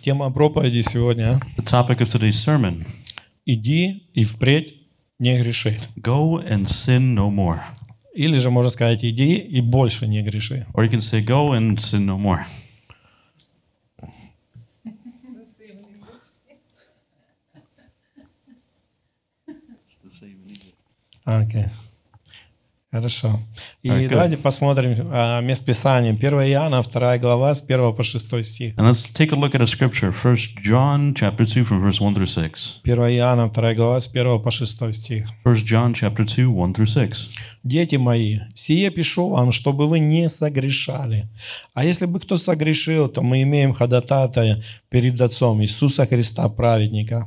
Тема проповеди сегодня. The topic of today's sermon Иди и впредь не греши. Go and sin no more. Или же можно сказать, иди и больше не греши. Or you can say, Go and sin no more. Окей. Хорошо. И good. давайте посмотрим а, место Писания. 1 Иоанна, 2 глава, с 1 по 6 стих. And let's take a look at a scripture. First John chapter 2 from verse 1 through 6. 1 Иоанна, 2 глава, с 1 по 6 стих. First John chapter 2, 1 through 6. Дети мои, сие пишу вам, чтобы вы не согрешали. А если бы кто согрешил, то мы имеем ходатая перед Отцом Иисуса Христа, праведника.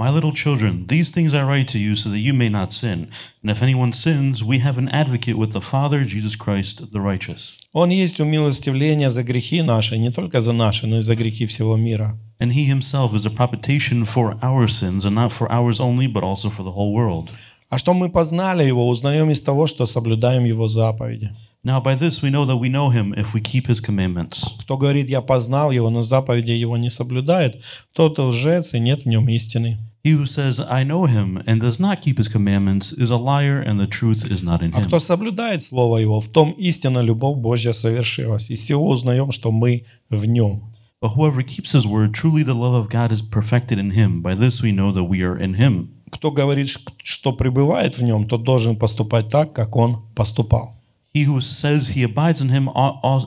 My little children, these things I write to you so that you may not sin. And if anyone sins, we have an advocate with the Father, Jesus Christ the righteous. Он есть умилостивление за грехи наши, не только за наши, но и за грехи всего мира. And he himself is a propitiation for our sins, and not for ours only, but also for the whole world. А что мы познали Его, узнаем из того, что соблюдаем Его заповеди. Now by this we know that we know him if we keep his commandments. Кто говорит, я познал Его, но заповеди Его не соблюдает, тот лжец, и нет в нем истины. He who says, I know him, and does not keep his commandments, is a liar, and the truth is not in А him. кто соблюдает Слово Его, в том истинно любовь Божья совершилась. Из всего узнаем, что мы в Нем. But whoever keeps his word, truly the love of God is perfected in him. By this we know that we are in him. Кто говорит, что пребывает в Нем, тот должен поступать так, как Он поступал. He who says he abides in him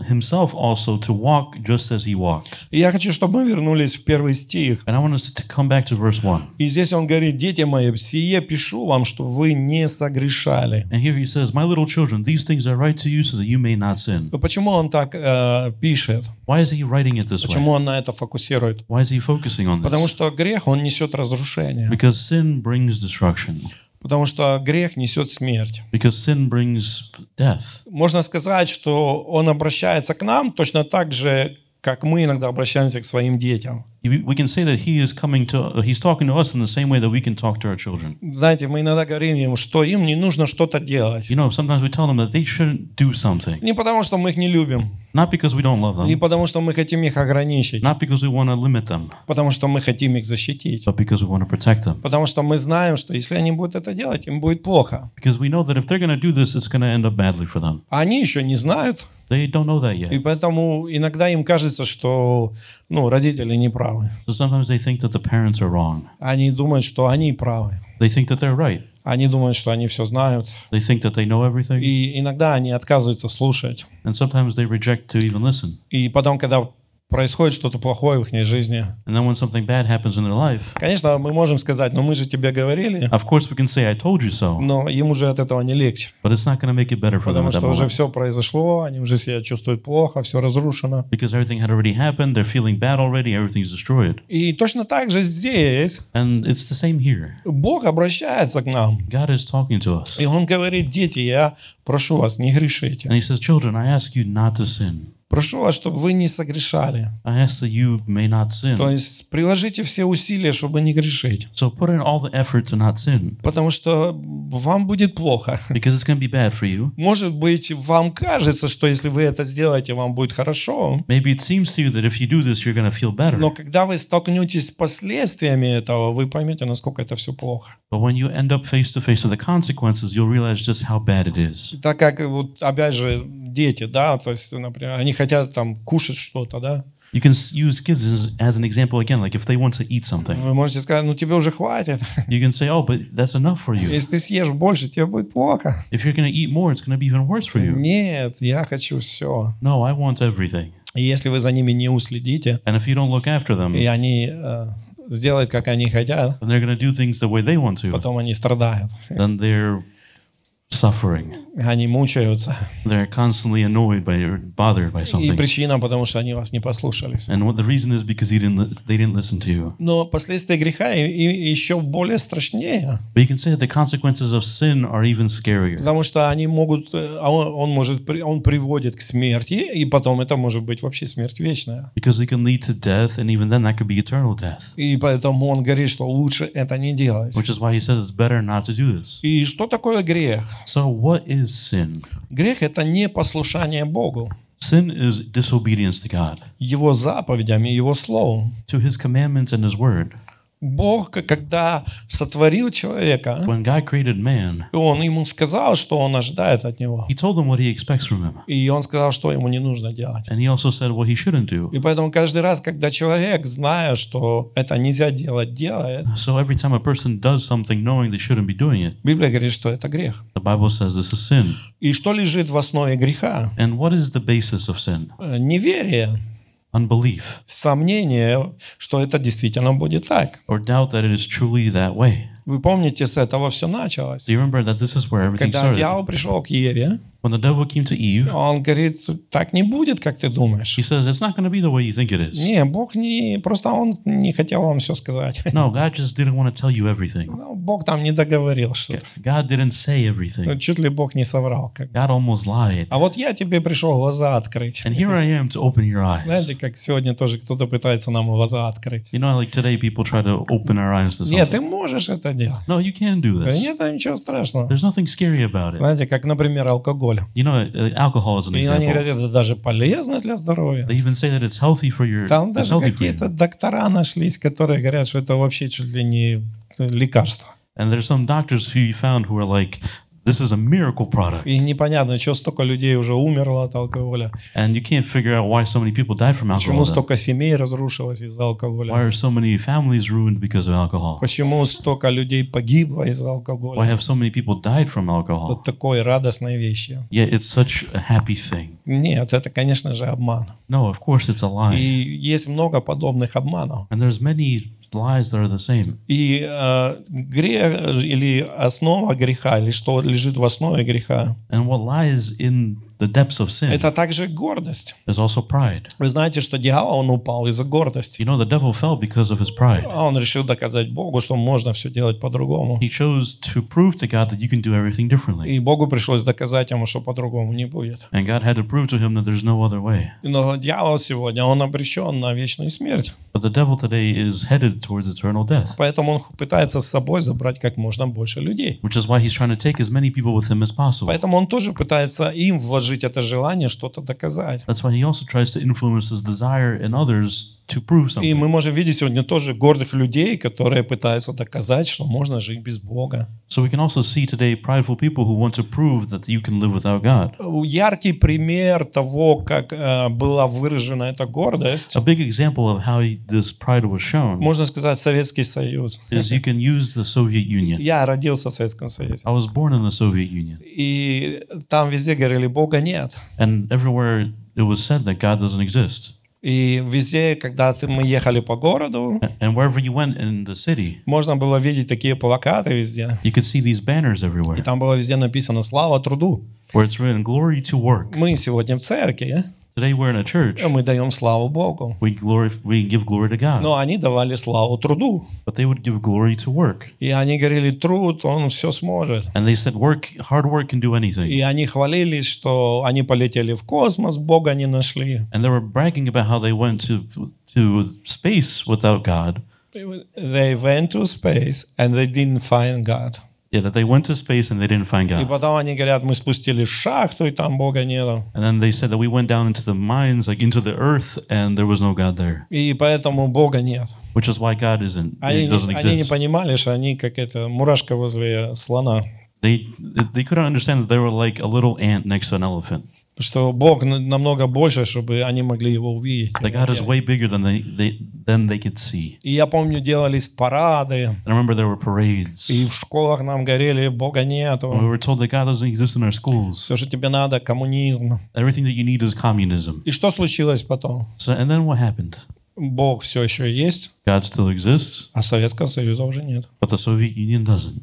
himself also to walk just as he walked. И я хочу, чтобы мы вернулись в первый стих. And I want us to come back to verse 1. И здесь он говорит, дети мои, сие пишу вам, что вы не согрешали. And here he says, My little children, these things I write to you so that you may not sin. Ну, Почему он так э, пишет? Why is he writing it this way? Почему он на это фокусирует? Why is he focusing on Потому this? что грех, он несет разрушение. Because sin brings destruction. Потому что грех несет смерть. Because sin brings death. Можно сказать, что он обращается к нам точно так же, как мы иногда обращаемся к своим детям. We we can say that he is coming to, he's talking to us in the same way that we can talk to our children. Знаете, мы иногда говорим им, что им не нужно что-то делать. You know, sometimes we tell them that they shouldn't do something. Не потому, что мы их не любим, Not because we don't love не them, потому, что мы хотим их ограничить, not because we want to limit them, потому что мы хотим их защитить. but because we want to protect them. Потому что мы знаем, что если они будут это делать, им будет плохо. Because we know that if they're going to do this, it's going to end up badly for them. А они еще не знают, They don't know that и yet. поэтому иногда им кажется, что ну, родители не правы. So sometimes they think that the parents are wrong. Они думают, что они правы. They think that they're right. Они думают, что они все знают. They think that they know everything. И иногда они отказываются слушать. And sometimes they reject to even listen. И потом, когда происходит что-то плохое в их жизни, And then when something bad happens in their life, конечно, мы можем сказать, ну мы же тебе говорили, of course we can say, I told you so. но им уже от этого не легче. But it's not going to make it better for them Потому that что уже все произошло, они уже себя чувствуют плохо, все разрушено. Because everything had already happened, they're feeling bad already, everything's destroyed. И точно так же здесь And it's the same here. Бог обращается к нам. God is talking to us. И Он говорит, дети, я прошу вас, не грешите. And he says, Children, I ask you not to sin. Прошу вас, чтобы вы не согрешали. I ask that you may not То есть приложите все усилия, чтобы не грешить. So put in all the effort to not sin. Потому что вам будет плохо. Because it's going to be bad for you. Может быть, вам кажется, что если вы это сделаете, вам будет хорошо. Maybe it seems to you that if you do this, you're going to feel better. Но когда вы столкнетесь с последствиями этого, вы поймете, насколько это все плохо. But when you end up face to face with the consequences, you'll realize just how bad it is. Так как, вот, опять же, дети, да, то есть, например, они хотят там кушать что-то, да, You can use kids as, as an example again, like if they want to eat something, вы можете сказать, ну тебе уже хватит. you can say, oh, but that's enough for you. Если ты съешь больше, тебе будет плохо. If you're going to eat more, it's going to be even worse for you. Нет, я хочу все. No, I want everything. И если вы за ними не уследите, And if you don't look after them, и они э, сделают, как они хотят, then they're going to do things the way they want to. потом они страдают. Then they're suffering. Они мучаются. They're constantly annoyed by or bothered by И something. причина, потому что они вас не послушались. And what the reason is because he didn't they didn't listen to you. Но последствия греха и, и еще более страшнее, But you can say that the consequences of sin are even scarier. потому что они могут, э, а он, он может, он приводит к смерти, и потом это может быть вообще смерть вечная. Because they can lead to death, and even then that could be eternal death. И поэтому он говорит, что лучше это не делать. Which is why he says it's better not to do this. И что такое грех? So what is sin? Грех – это непослушание Богу. Sin is disobedience to God, Его заповедям и Его Слову. to his commandments and his word. Бог, когда сотворил человека, When God created man, Он ему сказал, что Он ожидает от него. he told him what he expects from him. И Он сказал, что ему не нужно делать. And he also said what he shouldn't do. И поэтому каждый раз, когда человек, зная, что это нельзя делать, делает, So every time a person does something knowing they shouldn't be doing it, Библия говорит, что это грех. the Bible says this is sin. И что лежит в основе греха? And what is the basis of sin? Э, Неверие, Unbelief сомнение, что это действительно будет так. or doubt that it is truly that way. Вы помните, с этого все началось. Do you remember that this is where everything Когда started? дьявол пришел к Еве, When the devil came to Eve, он говорит, так не будет, как ты думаешь. he says it's not going to be the way you think it is. Не, Бог не... Просто он не хотел вам все сказать. No, God just didn't want to tell you everything. Ну, Бог там не договорил что-то. God didn't say everything. Ну, Чуть ли Бог не соврал. как. God almost lied. А вот я тебе пришел глаза открыть. And here I am to open your eyes. Знаете, как сегодня тоже кто-то пытается нам глаза открыть. You know, like today, people try to open our eyes to Нет, something. ты можешь это делать. No, you can do Да this. нет, ничего страшного. There's nothing scary about it. Знаете, как, например, алкоголь. You know, uh, alcohol is an И они говорят, это даже полезно для здоровья. They even say that it's healthy for your. Там It's даже healthy for you. какие-то доктора нашлись, которые говорят, что это вообще чуть ли не лекарство. And there's some doctors who you found who are like, this is a miracle product, И непонятно, что столько людей уже умерло от алкоголя. and you can't figure out why so many people died from Почему alcohol. then. столько семей разрушилось из-за Why алкоголя? are so many families ruined because of alcohol? Почему столько людей погибло из-за Why алкоголя? have so many people died from alcohol? Вот такой радостной вещи. Yet it's such a happy thing. Нет, это, конечно же, обман. No, of course it's a lie. И есть много подобных обманов. And there's many lies that are the same. И э, грех или основа греха, или что лежит в основе греха, And what lies in the depths of sin это также гордость. is also pride. Вы знаете, что дьявол, он упал из-за гордости. You know, the devil fell because of his pride. А Он решил доказать Богу, что можно все делать по-другому. He chose to prove to God that you can do everything differently. И Богу пришлось доказать ему, что по-другому не будет. And God had to prove to him that there's no other way. Но дьявол сегодня, он обречен на вечную смерть. But the devil today is headed towards eternal death, Поэтому он пытается с собой забрать как можно больше людей. which is why he's trying to take as many people with him as possible. Поэтому он тоже пытается им вложить это желание что-то доказать. That's why he also tries to influence his desire in others to prove И мы something. можем видеть сегодня тоже гордых людей, которые пытаются доказать, что можно жить без Бога. So we can also see today prideful people who want to prove that you can live without God. Яркий пример того, как э, была выражена эта гордость, A big example of how this pride was shown можно сказать, Советский Союз. is you can use the Soviet Union. Я родился в Советском Союзе. I was born in the Soviet Union, И там везде говорили, Бога нет. and everywhere it was said that God doesn't exist. И везде, когда ты- мы ехали по городу, And wherever you went in the city, можно было видеть такие плакаты везде. you could see these banners И everywhere там было везде написано «Слава труду». where it's written "Glory to work." Мы сегодня в церкви, Today we're in a church. мы даем славу Богу. We glory, we give glory to God, Но они давали славу труду. but they would give glory to work, И они говорили, труд, он все сможет. and they said, "Work, hard work can do anything." И они хвалились, что они полетели в космос, Бога не нашли. And they were bragging about how they went to to space without God. They went to space and they didn't find God. Yeah, that they went to space and they didn't find И God. потом они говорят, мы спустились в шахту, и там Бога нету. And then they said that we went down into the mines, like into the earth, and there was no God there, И поэтому Бога нет. which is why God isn't Они, it doesn't не- они не exist. понимали, что они как это мурашка возле слона. They they couldn't understand that they were like a little ant next to an elephant. Что Бог на- намного больше, чтобы они могли его увидеть. That God is way bigger than they, they than they could see. И я помню, делались парады, I remember there were parades. и в школах нам говорили, Бога And we нету. were told that God doesn't exist in our schools. Все, что тебе надо, коммунизм. Everything that you need is communism. И что случилось потом? So and then what happened? Бог все еще есть, God still exists, а Советского Союза уже нет. but the Soviet Union doesn't.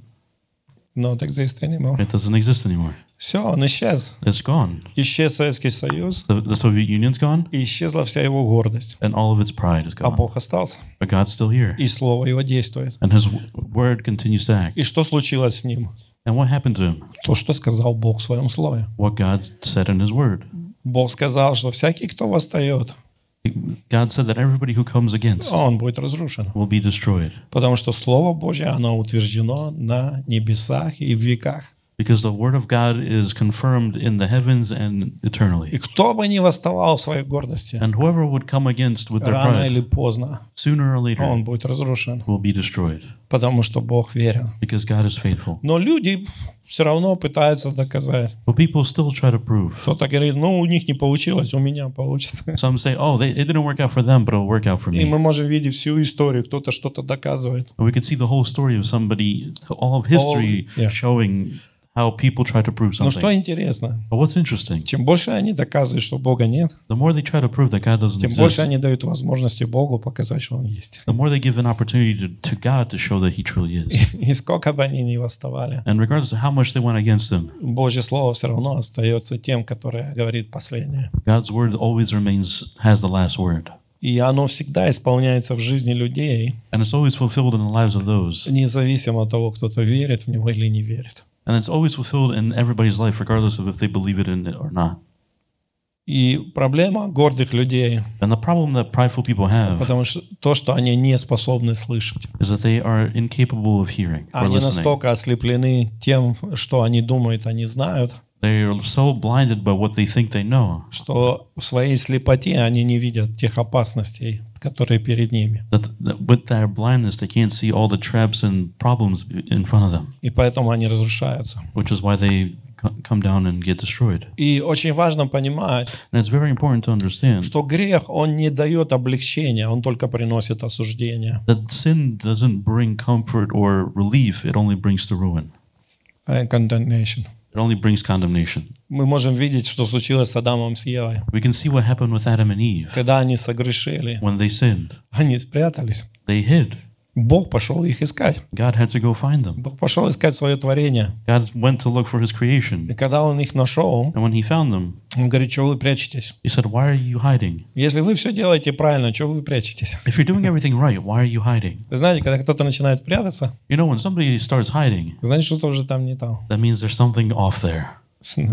No, так exist anymore. It doesn't exist anymore. Все, он исчез. It's gone. Исчез Советский Союз, The, the Soviet Union's gone, и исчезла вся его гордость. and all of its pride is А gone. Бог остался, But God's still here, и Слово Его действует. and His word continues to act. И что случилось с ним? And what happened to him? То, что сказал Бог в своем Слове. What God said in His word. Бог сказал, что всякий, кто восстает, God said that everybody who comes against он будет разрушен. will be destroyed, Потому что Слово Божье, оно утверждено на небесах и в веках. Because the word of God is confirmed in the heavens and И eternally. кто бы ни восставал в своей гордости, And whoever would come against with their рано или pride, поздно sooner or он later, будет разрушен, will be destroyed. потому что Бог верен. Because God is faithful. Но люди все равно пытаются доказать. But people still try to prove. Кто-то говорит, ну, у них не получилось, у меня получится. Some say, oh, they, it didn't work out for them, but it'll work out for И me. мы можем видеть всю историю, кто-то что-то доказывает. And we could see the whole story of somebody, all of history yeah. showing how people try to prove Но что something. интересно, But what's interesting, чем больше они доказывают, что Бога нет, the more they try to prove that God doesn't тем больше exist, они дают возможности Богу показать, что Он есть. the more they give an opportunity to, to God to show that He truly is. И сколько бы они ни восставали, And regardless of how much they went against Him, Божье Слово все равно остается тем, которое говорит последнее. God's word always remains, has the last word. И оно всегда исполняется в жизни людей, And it's always fulfilled in the lives of those. независимо от того, кто-то верит в него или не верит. And it's always fulfilled in everybody's life, regardless of if they believe it in it or not. И проблема гордых людей, And the problem that prideful people have потому что то, что они не способны слышать. is that they are incapable of hearing or Они listening. настолько ослеплены тем, что они думают, они знают, They are so blinded by what they think they know что в своей слепоте они не видят тех опасностей, которые перед ними. and И поэтому они разрушаются. which is why they co- come down and get destroyed. И очень важно понимать, And it's very important to understand что грех, он не дает облегчения, он только приносит осуждение. that sin doesn't bring comfort or relief; it only brings to ruin. э, Condemnation. It only brings condemnation. Мы можем видеть, что случилось с Адамом с Евой. We can see what happened with Adam and Eve Когда они согрешили, when they sinned. они спрятались. They hid. Бог пошел их искать. God had to go find them. Бог пошел искать свое творение. God went to look for His И creation, когда он их нашел, and when He found them, он говорит, что вы прячетесь? He said, "Why are you hiding? Если вы все делаете правильно, что вы прячетесь? If you're doing everything right, why are you hiding?" Вы знаете, когда кто-то начинает прятаться, You know, when somebody starts hiding, значит, что-то уже там не там. that means there's something off there.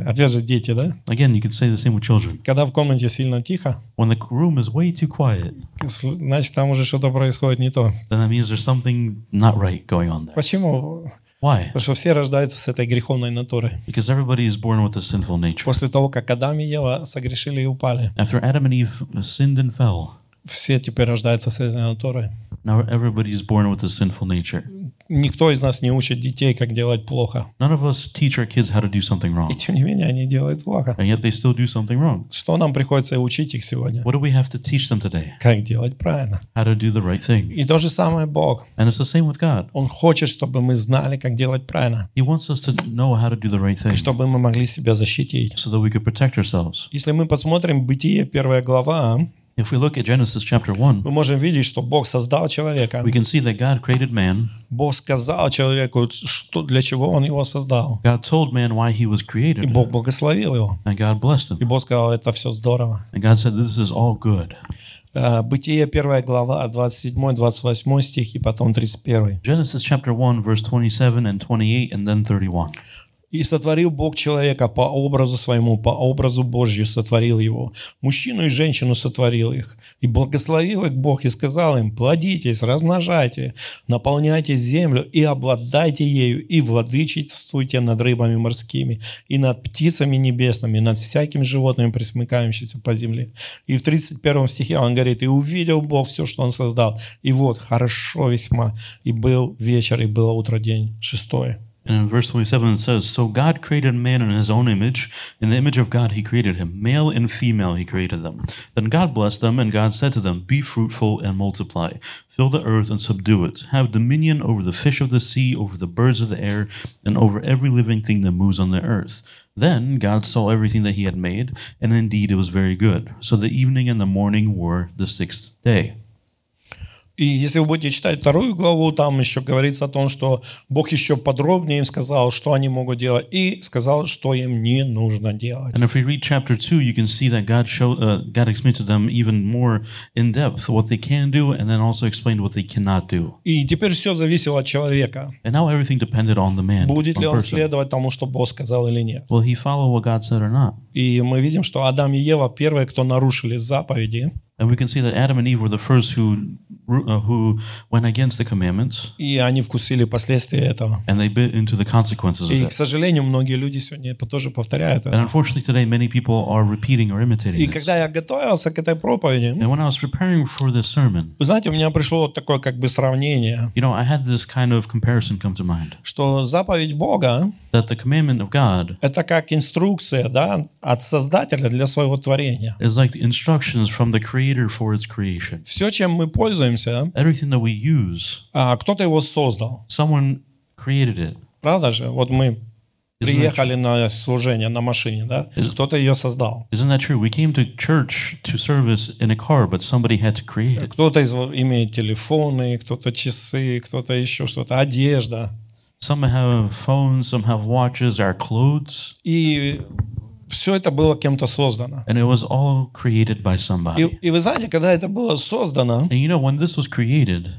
Опять же, дети, да? Again, you could say the same with children. Когда в комнате сильно тихо, When the room is way too quiet, значит, там уже что-то происходит не то. then that means there's something not right going on there. Почему? Why? Потому что все рождаются с этой греховной натурой. Because everybody is born with a sinful nature. После того, как Адам и Ева согрешили и упали, After Adam and Eve sinned and fell, все теперь рождаются с этой натурой. now everybody is born with a sinful nature. Никто из нас не учит детей, как делать плохо. None of us teach our kids how to do something И wrong, тем не менее они делают плохо. and yet they still do something wrong. Что нам приходится учить их сегодня? What do we have to teach them today? Как делать правильно. How to do the right thing. И то же самое Бог. And it's the same with God. Он хочет, чтобы мы знали, как делать правильно. He wants us to know how to do the right И thing чтобы мы могли себя защитить. so that we could protect ourselves. Если мы посмотрим Бытие, первая глава, If we look at Genesis chapter 1, мы можем видеть, что Бог создал человека. we can see that God created man. Бог сказал человеку, что, для чего он его создал. God told man why he was И created, Бог благословил его. and God blessed И him. Бог сказал, это все здорово. And God said, This is all good. Э, Бытие, первая глава, 27-28 стих и потом 31. Genesis chapter 1, verse 27 and 28, and then 31. «И сотворил Бог человека по образу своему, по образу Божью сотворил его. Мужчину и женщину сотворил их. И благословил их Бог и сказал им, плодитесь, размножайте, наполняйте землю и обладайте ею, и владычествуйте над рыбами морскими, и над птицами небесными, над всякими животными, присмыкающимися по земле». И в 31 стихе он говорит, «И увидел Бог все, что он создал, и вот, хорошо весьма, и был вечер, и было утро, день». Шестое. And in verse 27 it says, So God created man in his own image. In the image of God he created him. Male and female he created them. Then God blessed them, and God said to them, Be fruitful and multiply. Fill the earth and subdue it. Have dominion over the fish of the sea, over the birds of the air, and over every living thing that moves on the earth. Then God saw everything that he had made, and indeed it was very good. So the evening and the morning were the sixth day. И если вы будете читать вторую главу, там еще говорится о том, что Бог еще подробнее им сказал, что они могут делать, и сказал, что им не нужно делать. And if we read chapter two, you can see that God showed, uh, God explained to them even more in depth what they can do, and then also explained what they cannot do. И теперь все зависело от человека. And now everything depended on the man, Будет ли он person. следовать тому, что Бог сказал или нет. Will he follow what God said or not? И мы видим, что Адам и Ева первые, кто нарушили заповеди, And we can see that Adam and Eve were the first who uh, who went against the commandments и они вкусили последствия этого. and they bit into the consequences of И, it. к сожалению, многие люди сегодня тоже повторяют. And это. unfortunately, today many people are repeating or imitating И this. когда я готовился к этой проповеди, And when I was preparing for this sermon, вы знаете, у меня пришло вот такое как бы сравнение, you know, I had this kind of comparison come to mind что заповедь Бога that the commandment of God — это как инструкция да, от Создателя для своего творения. is like the instructions from the Creator for its creation. Все, чем мы пользуемся, Everything that we use, а, кто-то его создал. someone created it. Правда же? Вот мы приехали на служение на машине, да? Кто-то ее создал. Isn't that true? We came to church to service in a car, but somebody had to create it. Кто-то из, имеет телефоны, кто-то часы, кто-то еще что-то, одежда. Some have phones, some have watches, our clothes, И все это было кем-то создано. and it was all created by И, somebody. и вы знаете, когда это было создано, And you know, when this was created,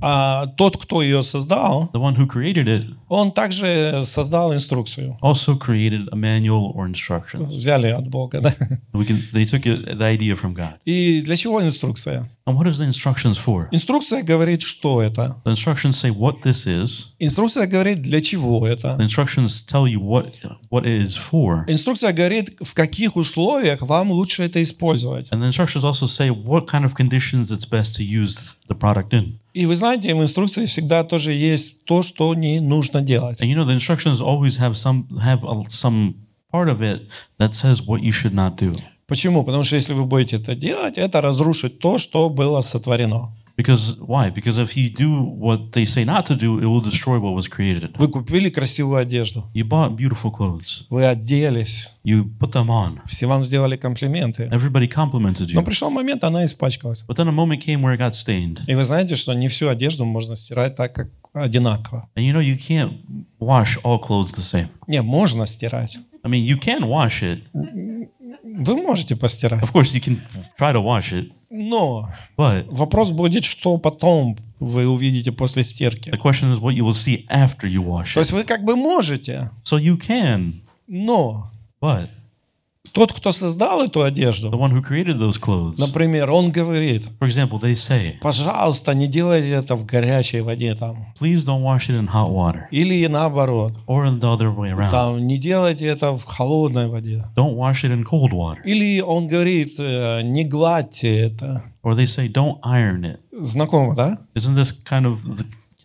а, тот, кто ее создал, the one who created it он также создал инструкцию. also created a manual or instructions. Взяли от Бога, да? We can, they took the idea from God. И для чего инструкция? And what is the instructions for? Инструкция говорит, что это. The instructions say what this is. Инструкция говорит, для чего это. The instructions tell you what what it is for. Инструкция говорит, в каких условиях вам лучше это использовать. And the instructions also say what kind of conditions it's best to use the product in. И вы знаете, в инструкции всегда тоже есть то, что не нужно делать. And you know the instructions always have some have some part of it that says what you should not do. Почему? Потому что если вы будете это делать, это разрушит то, что было сотворено. Because why? Because if you do what they say not to do, it will destroy what was created. Вы купили красивую одежду, You bought beautiful clothes. вы оделись, You put them on. все вам сделали комплименты. Everybody complimented Но you. пришел момент, она испачкалась. But then a moment came where it got stained. И вы знаете, что не всю одежду можно стирать так, как одинаково. And you know you can't wash all clothes the same. Не, можно стирать. I mean, you can wash it. Вы можете постирать. Of course, you can try to wash it. Но But вопрос будет, что потом вы увидите после стирки. the question is what you will see after you wash То it. есть вы как бы можете, So you can, но but тот, кто создал эту the одежду, one who created those clothes, например, он говорит, for example, they say, пожалуйста, не делайте это в горячей воде там. please don't wash it in hot water Или наоборот, or in the other way around. там, не делайте это в холодной воде. Don't wash it in cold water. Или он говорит, э, не гладьте это. Or they say, don't iron it. Знакомо, да? Isn't this kind of,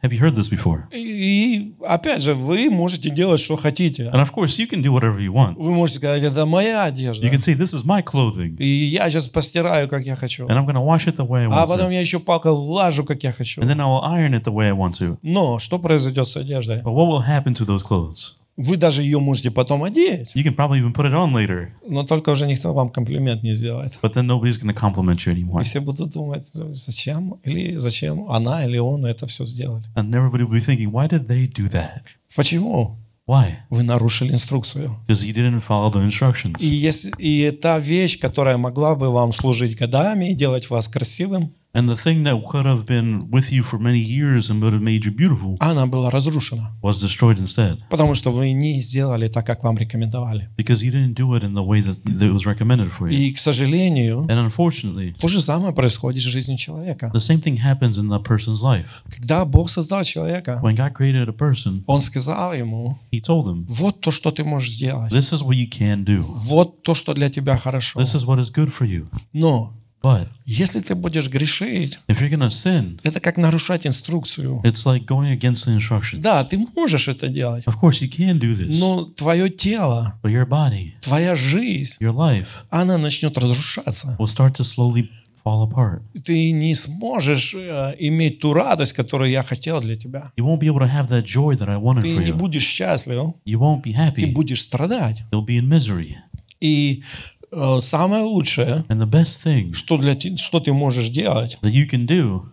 have you heard this before? И опять же, вы можете делать, что хотите. And of course, you can do whatever you want. Вы можете сказать, это моя одежда. You can say, this is my clothing, И я сейчас постираю, как я хочу. and I'm going to wash it the way I А want потом to. я еще палкой лажу, как я хочу. And then I will iron it the way I want to. Но что произойдет с одеждой? But what will happen to those clothes? Вы даже ее можете потом одеть, You can probably even put it on later, но только уже никто вам комплимент не сделает. but then nobody's going to compliment you anymore. И все будут думать, зачем или зачем она или он это все сделали. And everybody will be thinking, why did they do that? Почему? Why? Вы нарушили инструкцию. Because you didn't follow the instructions. И, если, и эта вещь, которая могла бы вам служить годами и делать вас красивым, And the thing that could have been with you for many years and would have made you beautiful она была разрушена. was destroyed instead. Потому что вы не сделали так, как вам рекомендовали. Because you didn't do it in the way that, that it was recommended for you. И, к сожалению, And unfortunately, то же самое происходит в жизни человека. the same thing happens in that person's life. Когда Бог создал человека, When God created a person, Он сказал ему, He told him, вот то, что ты можешь сделать. This is what you can do. Вот то, что для тебя хорошо. This is what is good for you. Но But если ты будешь грешить, if you're to sin, это как нарушать инструкцию. it's like going against the instructions. Да, ты можешь это делать, Of course, you can do this, но твое тело, but your body, твоя жизнь, your life она начнет разрушаться. will start to slowly fall apart. Ты не сможешь э, иметь ту радость, которую я хотел для тебя. You won't be able to have that joy that I wanted Ты for не you. будешь счастлив, You won't be ты happy. будешь страдать. You'll be in misery. И э, самое лучшее, And the best thing что, для, что ты можешь делать, that you can do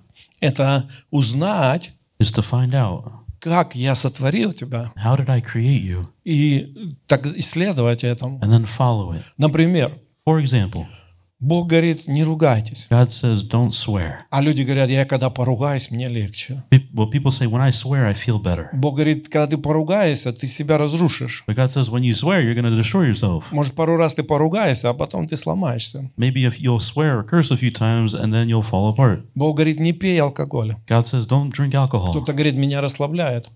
это узнать, is to find out как я сотворил тебя, how did I create you и так исследовать этому. and then follow it. Например, For example, Бог говорит, не ругайтесь. God says, don't swear. А люди говорят, я когда поругаюсь, мне легче. Well, people say, when I swear, I feel better. Бог говорит, когда ты поругаешься, ты себя разрушишь. But God says, when you swear, you're going to destroy yourself. Может, пару раз ты поругаешься, а потом ты сломаешься. Maybe if you'll swear or curse a few times and then you'll fall apart. Бог говорит, не пей алкоголь. God says, don't drink alcohol. Кто-то говорит, меня расслабляет.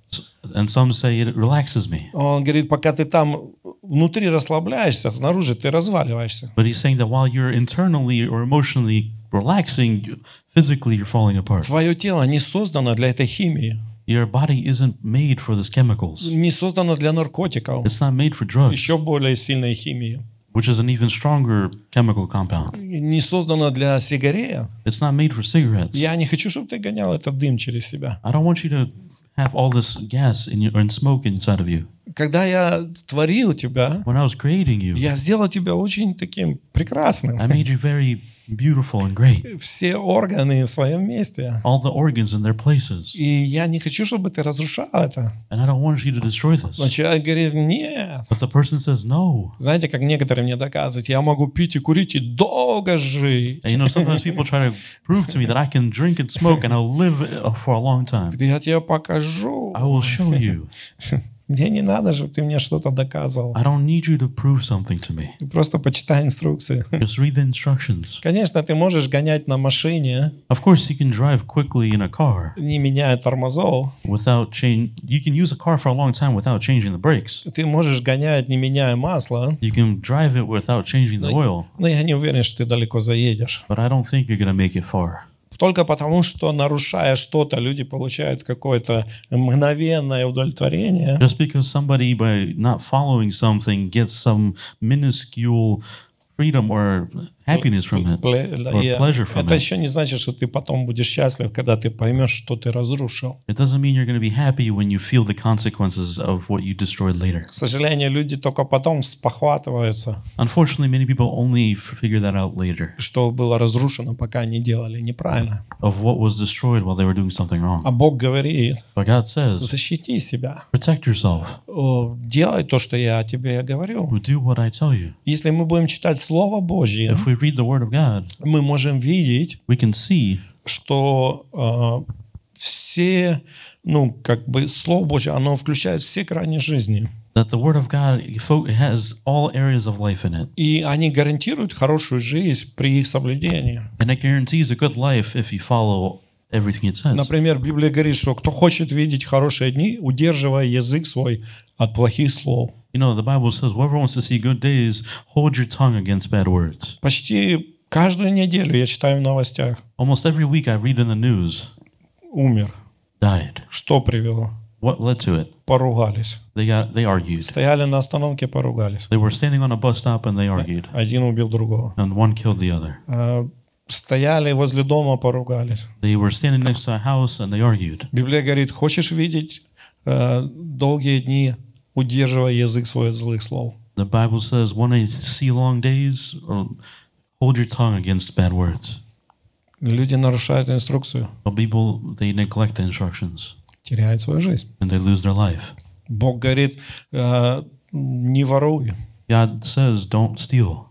And some say it relaxes me. Он говорит, пока ты там внутри расслабляешься, снаружи ты разваливаешься. But he's saying that while you're internally or emotionally relaxing, you- physically you're falling apart. Твое тело не создано для этой химии, Your body isn't made for these chemicals. не создано для наркотиков, It's not made for drugs, еще более сильной химии, which is an even stronger chemical compound. не создано для сигарет. It's not made for cigarettes. Я не хочу, чтобы ты гонял этот дым через себя. I don't want you to have all this gas in your, and smoke inside of you. Когда я творил тебя, When I was creating you, я сделал тебя очень таким прекрасным. I made you very beautiful and great. Все органы в своем месте. All the organs in their places. И я не хочу, чтобы ты разрушал это. And I don't want you to destroy Но this. человек говорит, нет. But the person says no. Знаете, как некоторые мне доказывают, я могу пить и курить и долго жить. And you know, sometimes people try to prove to me that I can drink and smoke and I'll live uh, for a long time. Я тебе покажу. I will show you. Мне не надо, чтобы ты мне что-то доказывал. I don't need you to prove something to me. Просто почитай инструкции. Just read the instructions. Конечно, ты можешь гонять на машине, Of course, you can drive quickly in a car не меняя тормозов. without change. You can use a car for a long time without changing the brakes. Ты можешь гонять, не меняя масло. You can drive it without changing the oil. Но я не уверен, что ты далеко заедешь. But I don't think you're to make it far. Только потому, что нарушая что-то, люди получают какое-то мгновенное удовлетворение. Just because somebody, by not following something, gets some minuscule freedom or happiness from it, or pleasure from Это it, еще не значит, что ты потом будешь счастлив, когда ты поймешь, что ты разрушил. it doesn't mean you're going to be happy when you feel the consequences of what you destroyed later. К сожалению, люди только потом спохватываются, Unfortunately, many people only figure that out later что было разрушено, пока не делали неправильно. of what was destroyed while they were doing something wrong. А Бог говорит, But God says, защити себя, protect yourself. Делай то, что я тебе говорю. Do what I tell you. Если мы будем читать Слово Божье, If we read the Word of God, мы можем видеть, we can see что э, все, ну, как бы Слово Божье, оно включает все грани жизни. that the Word of God has all areas of life in it. И они гарантируют хорошую жизнь при их соблюдении. And it guarantees a good life if you follow everything it says. Например, Библия говорит, что кто хочет видеть хорошие дни, удерживая язык свой от плохих слов. You know, the Bible says, whoever wants to see good days, hold your tongue against bad words. Почти каждую неделю я читаю в новостях. Almost every week I read in the news, Умер. died. Что привело? What led to it? Поругались. They got they argued. Стояли на остановке, поругались. They were standing on a bus stop and they argued. Один убил другого. And one killed the other. А, Стояли возле дома, поругались. They were standing next to a house and they argued. Библия говорит, хочешь видеть э, долгие дни, удерживая язык свой от злых слов. The Bible says, want to see long days, hold your tongue against bad words. Люди нарушают инструкцию, But people, they neglect the instructions теряют свою жизнь. and they lose their life. Бог говорит, э, не воруй. God says, don't steal.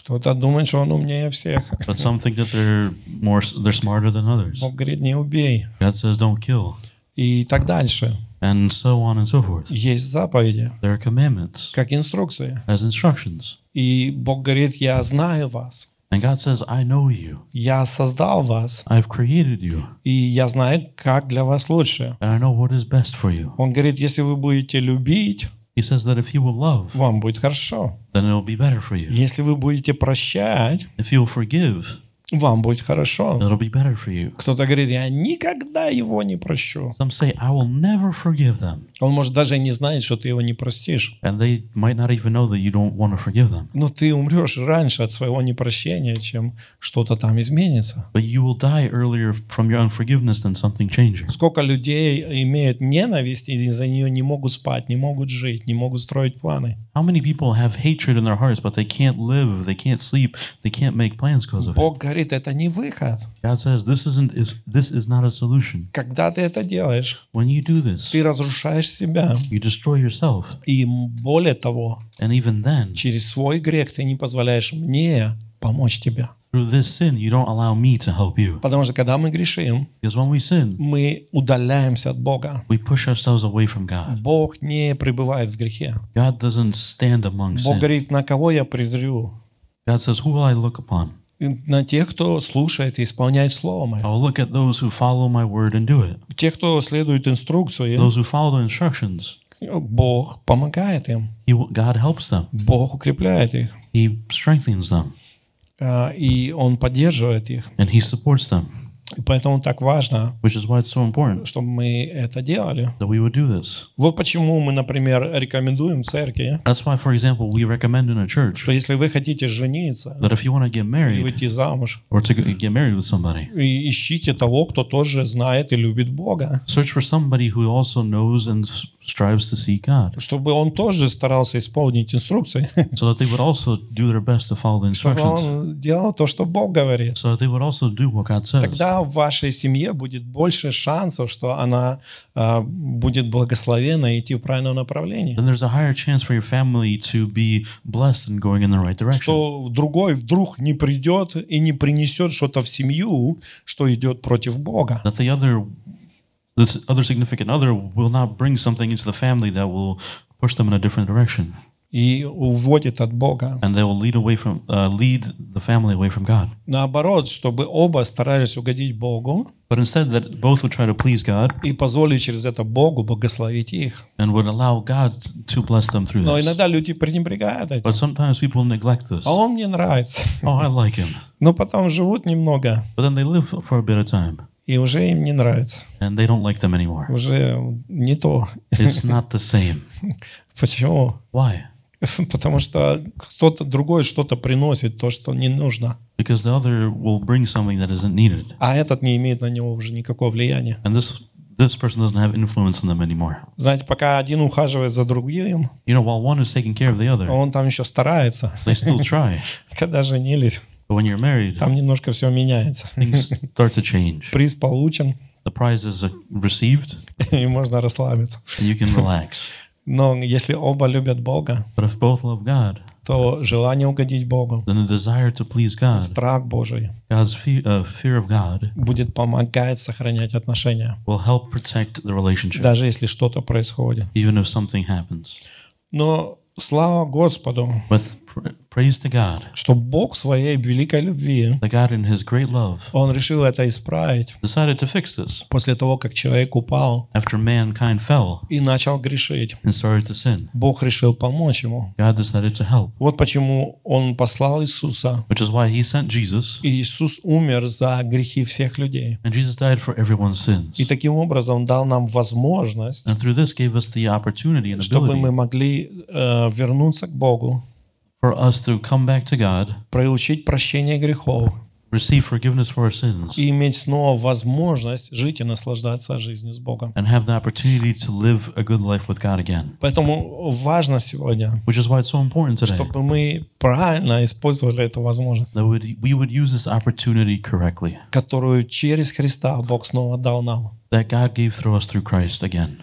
Кто-то думает, что он умнее всех. But some think that they're more, they're smarter than others. Бог говорит, не убей. God says, don't kill. И так дальше. And so on and so forth. Есть заповеди, There are commandments как инструкции. as instructions. И Бог говорит, я знаю вас. And God says, I know you. Я создал вас. I've created you. И я знаю, как для вас лучше. And I know what is best for you. Он говорит, если вы будете любить, He says that if you will love, вам будет хорошо. then it'll be better for you. Если вы будете прощать, If you'll forgive, вам будет хорошо. it'll be better for you. Кто-то говорит, я никогда его не прощу. Some say, I will never forgive them. Он может даже не знает, что ты его не простишь. And they might not even know that you don't want to forgive them. Но ты умрешь раньше от своего непрощения, чем что-то там изменится. But you will die earlier from your unforgiveness than something changing. Сколько людей имеют ненависть и из-за нее не могут спать, не могут жить, не могут строить планы. How many people have hatred in their hearts, but they can't live, they can't sleep, they can't make plans because of it? Бог говорит, это не выход. God says this isn't is this is not a solution. Когда ты это делаешь, When you do this, ты разрушаешь себя. you destroy yourself. И более того, And even then, через свой грех ты не позволяешь мне помочь тебе. Through this sin, you don't allow me to help you. Потому что когда мы грешим, Because when we sin, мы удаляемся от Бога. we push ourselves away from God. Бог не пребывает в грехе. God doesn't stand among Бог sin. говорит, на кого я презрю? God says, Who will I look upon? На тех, кто слушает и исполняет Слово I Мое. will look at those who follow my word and do it. Тех, кто следует инструкции, Those who follow the instructions, Бог помогает им. he, God helps them. Бог укрепляет их. He strengthens them а, И Он поддерживает их. and He supports them, И поэтому так важно, which is why it's so important чтобы мы это делали. that we would do this. Вот почему мы, например, рекомендуем церкви, That's why, for example, we recommend in a church что если вы хотите жениться that if you want to get married выйти замуж, or to get married with somebody, и ищите того, кто тоже знает и любит Бога, search for somebody who also knows and strives to see God, чтобы он тоже старался исполнить инструкции, so that they would also do their best to follow the чтобы instructions, он делал то, что Бог говорит. so that they would also do what God says. Тогда в вашей семье будет больше шансов, что она а, будет благословена и идти в правильном направлении. Then there's a higher chance for your family to be blessed and going in the right direction. Что другой вдруг не придет и не принесет что-то в семью, что идет против Бога. That the other, this other significant other will not bring something into the family that will push them in a different direction, И уводит от Бога. and they will lead away from, uh, lead the family away from God. Наоборот, чтобы оба старались угодить Богу But instead, that both would try to please God и позволить через это Богу благословить их. and would allow God to bless them through Но this. иногда люди пренебрегают этим. But sometimes people neglect this. А он мне нравится. Oh, I like him. Но потом живут немного, But then they live for a bit of time, И уже им не нравится. and they don't like them anymore. Уже не то. It's not the same. Почему? Why? Потому что кто-то другой что-то приносит, то, что не нужно. Because the other will bring something that isn't needed, А этот не имеет на него уже никакого влияния. and this this person doesn't have influence on them anymore. Знаете, пока один ухаживает за другим, You know, while one is taking care of the other, он там еще старается. they still try. Когда женились, But when you're married, там немножко все меняется. things start to change. Приз получен, The prize is uh, received, и можно расслабиться. and you can relax. Но если оба любят Бога, But if both love God, то желание угодить Богу, then the desire to please God, страх Божий God's fe- uh, fear of God, будет помогать сохранять отношения, will help protect the relationship, даже если что-то происходит. even if something happens. Но слава Господу, But pr- praise to God, что Бог своей великой любви, that God in His great love Он решил это исправить decided to fix this после того, как человек упал after mankind fell и начал грешить. and started to sin. Бог решил помочь ему. God decided to help, Вот почему Он послал Иисуса, which is why He sent Jesus, и Иисус умер за грехи всех людей. and Jesus died for everyone's sins. И таким образом дал нам возможность, And through this gave us the opportunity and чтобы мы ability могли э, вернуться к Богу, for us to come back to God, получить прощение грехов receive forgiveness for our sins, и иметь снова возможность жить и наслаждаться жизнью с Богом. and have the opportunity to live a good life with God again. Поэтому важно сегодня, Which is why it's so important today чтобы мы правильно использовали эту возможность, that we would use this opportunity correctly которую через Христа Бог снова дал нам. that God gave through us through Christ again.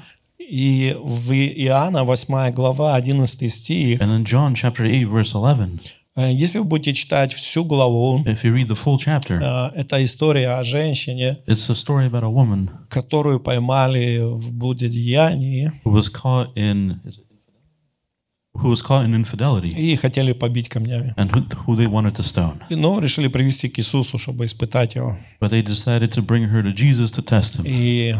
И в Иоанна 8 глава 11 стих, And in John chapter 8, verse 11, э, если вы будете читать всю главу, chapter, э, это история о женщине, it's a story about a woman которую поймали в блудодеянии who was caught in и хотели побить камнями. and who, who they wanted to stone. И, Но решили привести к Иисусу, чтобы испытать его But they decided to bring her to Jesus to test him и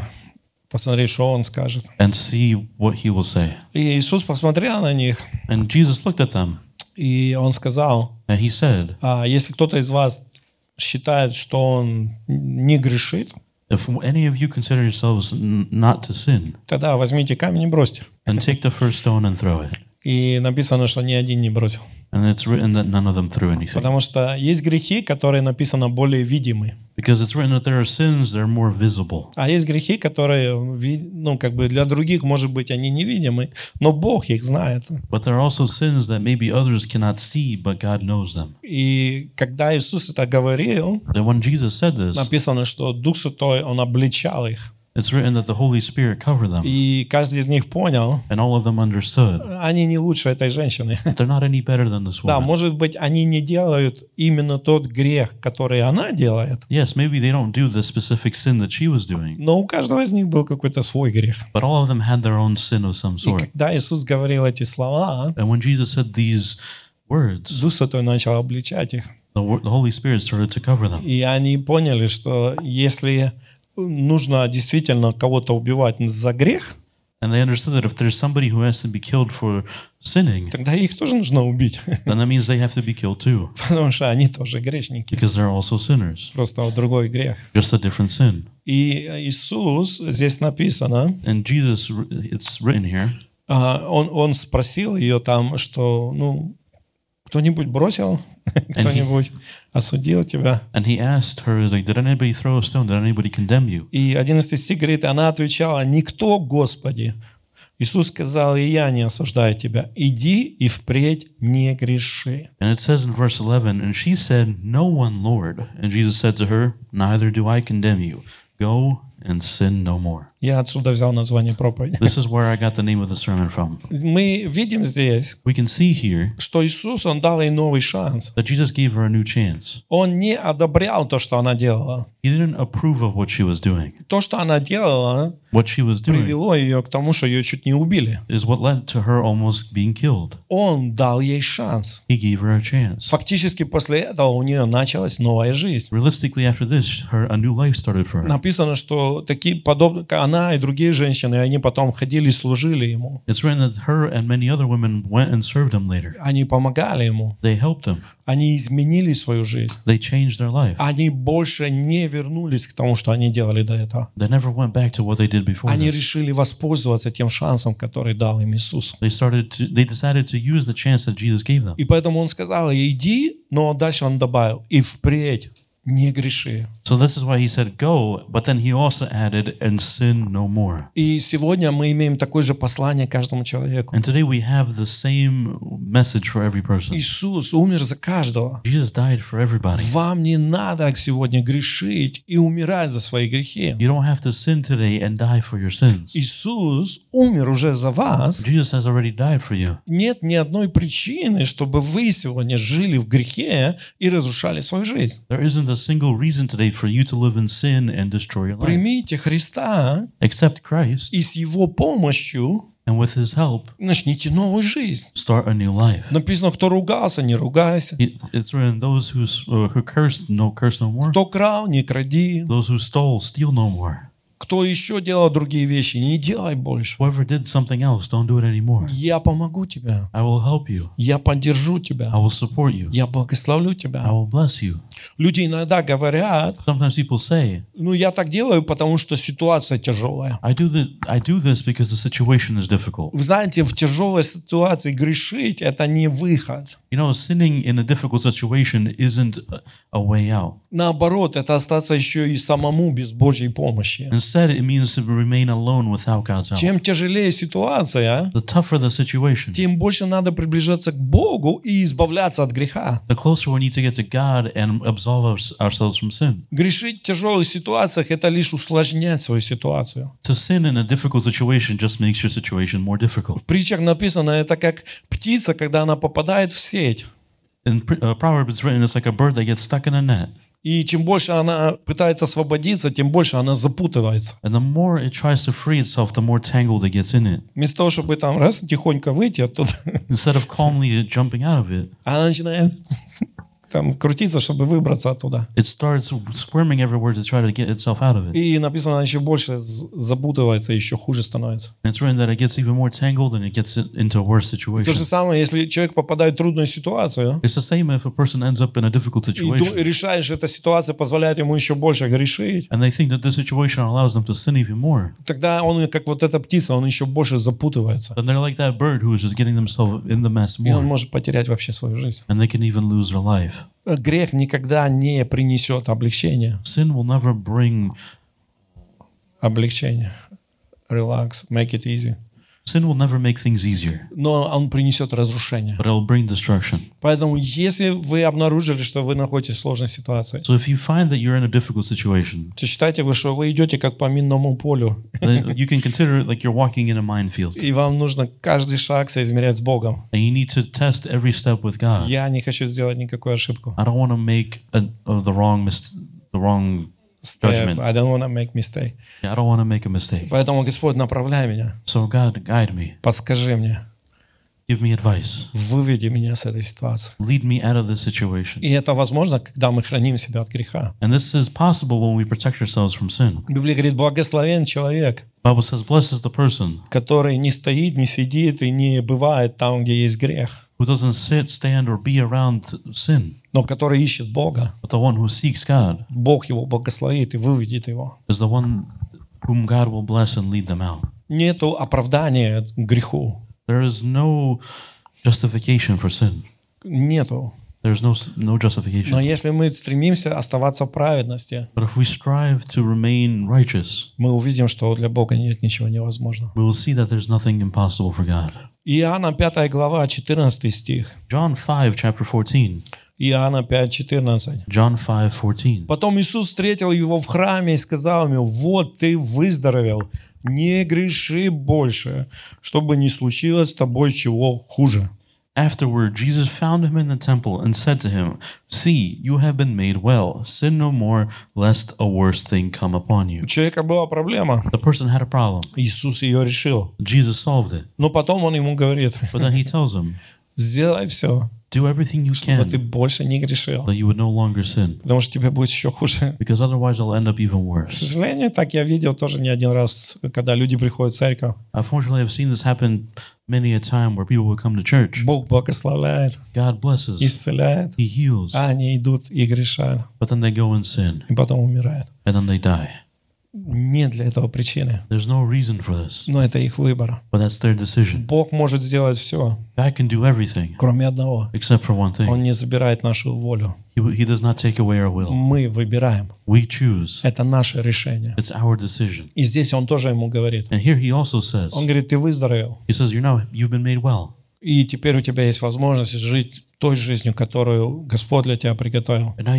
посмотреть, что он скажет. and see what he will say. И Иисус посмотрел на них, And Jesus looked at them и он сказал, and he said, «А если кто-то из вас считает, что он не грешит, If any of you consider yourselves not to sin, тогда возьмите камень и бросьте. then take the first stone and throw it. И написано, что ни один не бросил. And it's written that none of them threw anything. Потому что есть грехи, которые написано более видимы. Because it's written that there are sins that are more visible. А есть грехи, которые, ну, как бы для других, может быть, они невидимы, но Бог их знает. But there are also sins that maybe others cannot see, but God knows them. И когда Иисус это говорил, when Jesus said this, написано, что Дух Святой, Он обличал их. It's written that the Holy Spirit covered them, И каждый из них понял, and all of them understood они не лучше этой женщины. they're not any better than this Да, woman. может быть, они не делают именно тот грех, который она делает, Yes, maybe they don't do the specific sin that she was doing, но у каждого из них был какой-то свой грех. but all of them had their own sin of some И sort. когда Иисус говорил эти слова, And when Jesus said these words, Дух Святой начал обличать их. the Holy Spirit started to cover them. И они поняли, что если нужно действительно кого-то убивать за грех, And they understood that if there's somebody who has to be killed for sinning, тогда их тоже нужно убить, then that means they have to be killed too, потому что они тоже грешники, because they're also sinners, просто другой грех. just a different sin. И Иисус, здесь написано, And Jesus, it's written here, а, он, он спросил ее там, что, ну, кто-нибудь бросил, кто-нибудь осудил тебя. and he asked her, he's like, did anybody throw a stone? Did anybody condemn you? И 11 стих говорит, она отвечала, никто, Господи. Иисус сказал, и я не осуждаю тебя. Иди и впредь не греши. And it says in verse 11, and she said, no one, Lord. And Jesus said to her, neither do I condemn you. Go and sin no more. Я отсюда взял название проповеди. This is where I got the name of the sermon from. Мы видим здесь, We can see here что Иисус, Он дал ей новый шанс. that Jesus gave her a new chance. Он не одобрял то, что она делала. He didn't approve of what she was doing. То, что она делала, What she was doing привело ее к тому, что ее чуть не убили. is what led to her almost being killed. Он дал ей шанс. He gave her a chance. Фактически после этого у нее началась новая жизнь. Realistically, after this, her a new life started for her. Написано, что такие подобные, она и другие женщины, они потом ходили и служили ему. It's written that her and many other women went and served him later. Они помогали ему. They helped him. Они изменили свою жизнь. They changed their life. Они больше не вернулись к тому, что они делали до этого. They never went back to what they did before. Они решили воспользоваться тем шансом, который дал им Иисус. They started to. They decided to use the chance that Jesus gave them. И поэтому он сказал, иди, но дальше он добавил, и впредь не греши. So this is why he said go, but then he also added and sin no more. И сегодня мы имеем такое же послание каждому человеку. And today we have the same message for every person. Иисус умер за каждого. Jesus died for everybody. Вам не надо сегодня грешить и умирать за свои грехи. You don't have to sin today and die for your sins. Иисус умер уже за вас. Jesus has already died for you. Нет ни одной причины, чтобы вы сегодня жили в грехе и разрушали свою жизнь. There isn't a single reason today for you to live in sin and destroy your life. Примите Христа Accept Christ и с Его помощью and with his help начните новую жизнь. start a new life. Написано, кто ругался, не ругайся. It- It's written, those who, s- uh, who cursed, no curse no more. Кто крал, не кради. Those who stole, steal no more. Кто еще делал другие вещи, не делай больше. Whoever did something else, don't do it anymore. Я помогу тебе. I will help you. Я поддержу I тебя. will support you. Я благословлю I тебя. will bless you. Люди иногда говорят, Sometimes people say, ну я так делаю, потому что ситуация тяжелая. I do, the, I do this because the situation is difficult. Вы знаете, в тяжелой ситуации грешить – это не выход. You know, sinning in a difficult situation isn't a, way out. Наоборот, это остаться еще и самому без Божьей помощи. Instead, it means to remain alone without God's help. Чем тяжелее ситуация, The tougher the situation, тем больше надо приближаться к Богу и избавляться от греха. the closer we need to get to God and absolve our, ourselves from sin. Грешить в тяжелых ситуациях – это лишь усложнять свою ситуацию. To sin in a difficult situation just makes your situation more difficult. В притчах написано, это как птица, когда она попадает в сеть. In uh, Proverbs, it's written, it's like a bird that gets stuck in a net. И чем больше она пытается освободиться, тем больше она запутывается. And the more it tries to free itself, the more tangled it gets in it. Вместо того, чтобы там раз тихонько выйти оттуда, Instead of calmly jumping out of it, она начинает там крутиться, чтобы выбраться оттуда. it starts squirming everywhere to try to get itself out of it. И написано, еще больше запутывается, еще хуже становится. And it's written that it gets even more tangled and it gets it into a worse То situation. же самое, если человек попадает в трудную ситуацию It's the same if a person ends up in a difficult и situation решает, что эта ситуация позволяет ему еще больше грешить, and they think that this situation allows them to sin even more. тогда он, как вот эта птица, он еще больше запутывается. Then they're like that bird who is just getting themselves in the mess И он more может потерять вообще свою жизнь. and they can even lose their life. Грех никогда не принесет облегчения. Sin will never bring Облегчение. Relax, make it easy. Sin will never make things easier, но он принесет разрушение. but it'll bring destruction. Поэтому, если вы обнаружили, что вы находитесь в сложной ситуации, So if you find that you're in a difficult situation, то считайте вы, что вы идете как по минному полю, then you can consider it like you're walking in a minefield, и вам нужно каждый шаг соизмерять с Богом. and you need to test every step with God. Я не хочу сделать никакую ошибку. I don't want to make a, uh, the wrong mis- the wrong judgment. I don't want to make mistake. I don't want to make a mistake. Поэтому, Господь, направляй меня, So God, guide me, подскажи мне, give me advice, выведи меня с этой ситуации. lead me out of this situation. И это возможно, когда мы храним себя от греха. And this is possible when we protect ourselves from sin. Библия говорит, благословен человек, Bible says, "Blessed is the person который не стоит, не сидит и не бывает там, где есть грех, who doesn't sit, stand, or be around sin, но который ищет Бога. but the one who seeks God Бог его благословит и выведет его. is the one whom God will bless and lead them out." Нету оправдания греху. There is no justification for sin. Нету. There's no no Но justification. если мы стремимся оставаться в праведности, But if we strive to remain righteous, мы увидим, что для Бога нет ничего невозможного. we will see that there's nothing impossible for God. Иоанна 5 глава, 14 стих. John 5, chapter 14. Иоанна 5, 14. John 5, 14. Потом Иисус встретил его в храме и сказал ему, вот ты выздоровел, не греши больше, чтобы не случилось с тобой чего хуже. Afterward, Jesus found him in the temple and said to him, See, you have been made well. Sin no more, lest a worse thing come upon you. У человека была проблема, The person had a problem. Иисус ее решил. Jesus solved it. Но потом он ему говорит, But then he tells him, сделай все, Do everything you чтобы ты can больше не грешил, that you would no longer sin, потому что тебе будет еще хуже. because otherwise it'll end up even К worse. сожалению, так я видел тоже не один раз, когда люди приходят в церковь. Unfortunately, I've seen this happen many a time where people would come to church. Бог благословляет, God blesses, исцеляет, He heals, а они идут и грешают, but then they go and sin, и потом умирают. and then they die. Нет для этого причины, There's no reason for this, но это их выбор. but that's their decision. Бог может сделать все, God can do everything кроме одного. except for one thing. Он не забирает нашу волю. He, he does not take away our will. Мы выбираем. We choose. Это наше решение. It's our decision. И здесь он тоже ему говорит. And here he also says, Он говорит, ты выздоровел. he says, you're now, you've been made well. И теперь у тебя есть возможность жить той жизнью, которую Господь для тебя приготовил. Но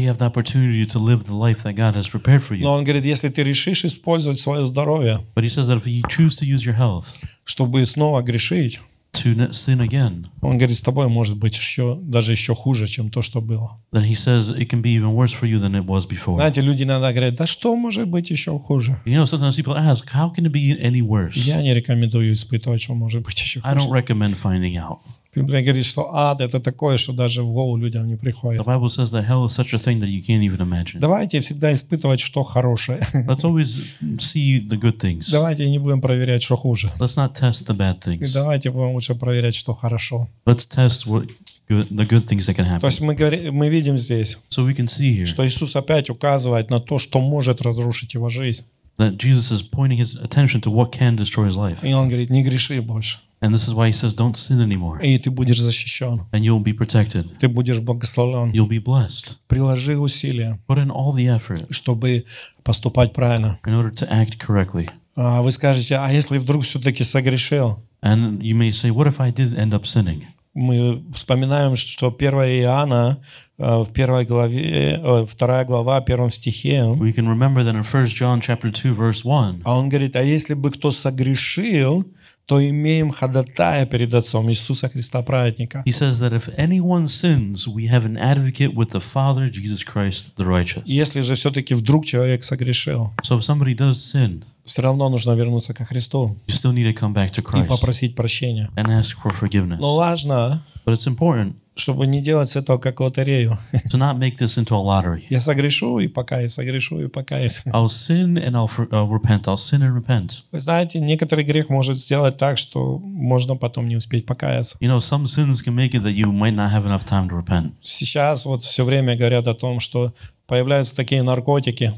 он говорит, если ты решишь использовать свое здоровье, health чтобы снова грешить, to sin again, он говорит, с тобой может быть еще, даже еще хуже, чем то, что было. then he says it can be even worse for you than it was before. Знаете, люди иногда говорят, да что может быть еще хуже? You know, sometimes people ask, how can it be any worse? Я не рекомендую испытывать, что может быть еще I хуже. don't recommend finding out. Библия говорит, что ад это такое, что даже в голову людям не приходит. The Bible says that hell is such a thing that you can't even imagine. Давайте всегда испытывать, что хорошее. Let's always see the good things. Давайте не будем проверять, что хуже. Let's not test the bad И things. давайте будем лучше проверять, что хорошо. Let's test what good, the good things that can То happen. есть мы, говори- мы видим здесь, So we can see here что Иисус опять указывает на то, что может разрушить его жизнь. that Jesus is pointing his attention to what can destroy his life. И он говорит, не греши больше. And this is why he says, don't sin anymore. И ты будешь защищен. And you'll be protected. Ты будешь благословлен. You'll be blessed. Приложи усилия, Put in all the effort чтобы поступать правильно. in order to act correctly. А вы скажете, а если вдруг все-таки согрешил? And you may say, what if I did end up sinning? Мы вспоминаем, что 1 Иоанна э, в первой главе, э, вторая глава, первом стихе, We can remember that in 1 John chapter 2, verse 1, а он говорит, а если бы кто согрешил, то имеем ходатая перед Отцом Иисуса Христа праведника. he says that if anyone sins, we have an advocate with the Father, Jesus Christ, the righteous. Если же все-таки вдруг человек согрешил, So if somebody does sin, все равно нужно вернуться ко Христу you still need to come back to и Christ попросить прощения. and ask for forgiveness. Но важно, But it's important чтобы не делать с этого как лотерею. to not make this into a lottery. Я согрешу и покаюсь, согрешу и покаюсь. I'll sin and I'll uh, repent. I'll sin and repent. Вы знаете, некоторый грех может сделать так, что можно потом не успеть покаяться. You know, some sins can make it that you might not have enough time to repent. Сейчас вот все время говорят о том, что появляются такие наркотики,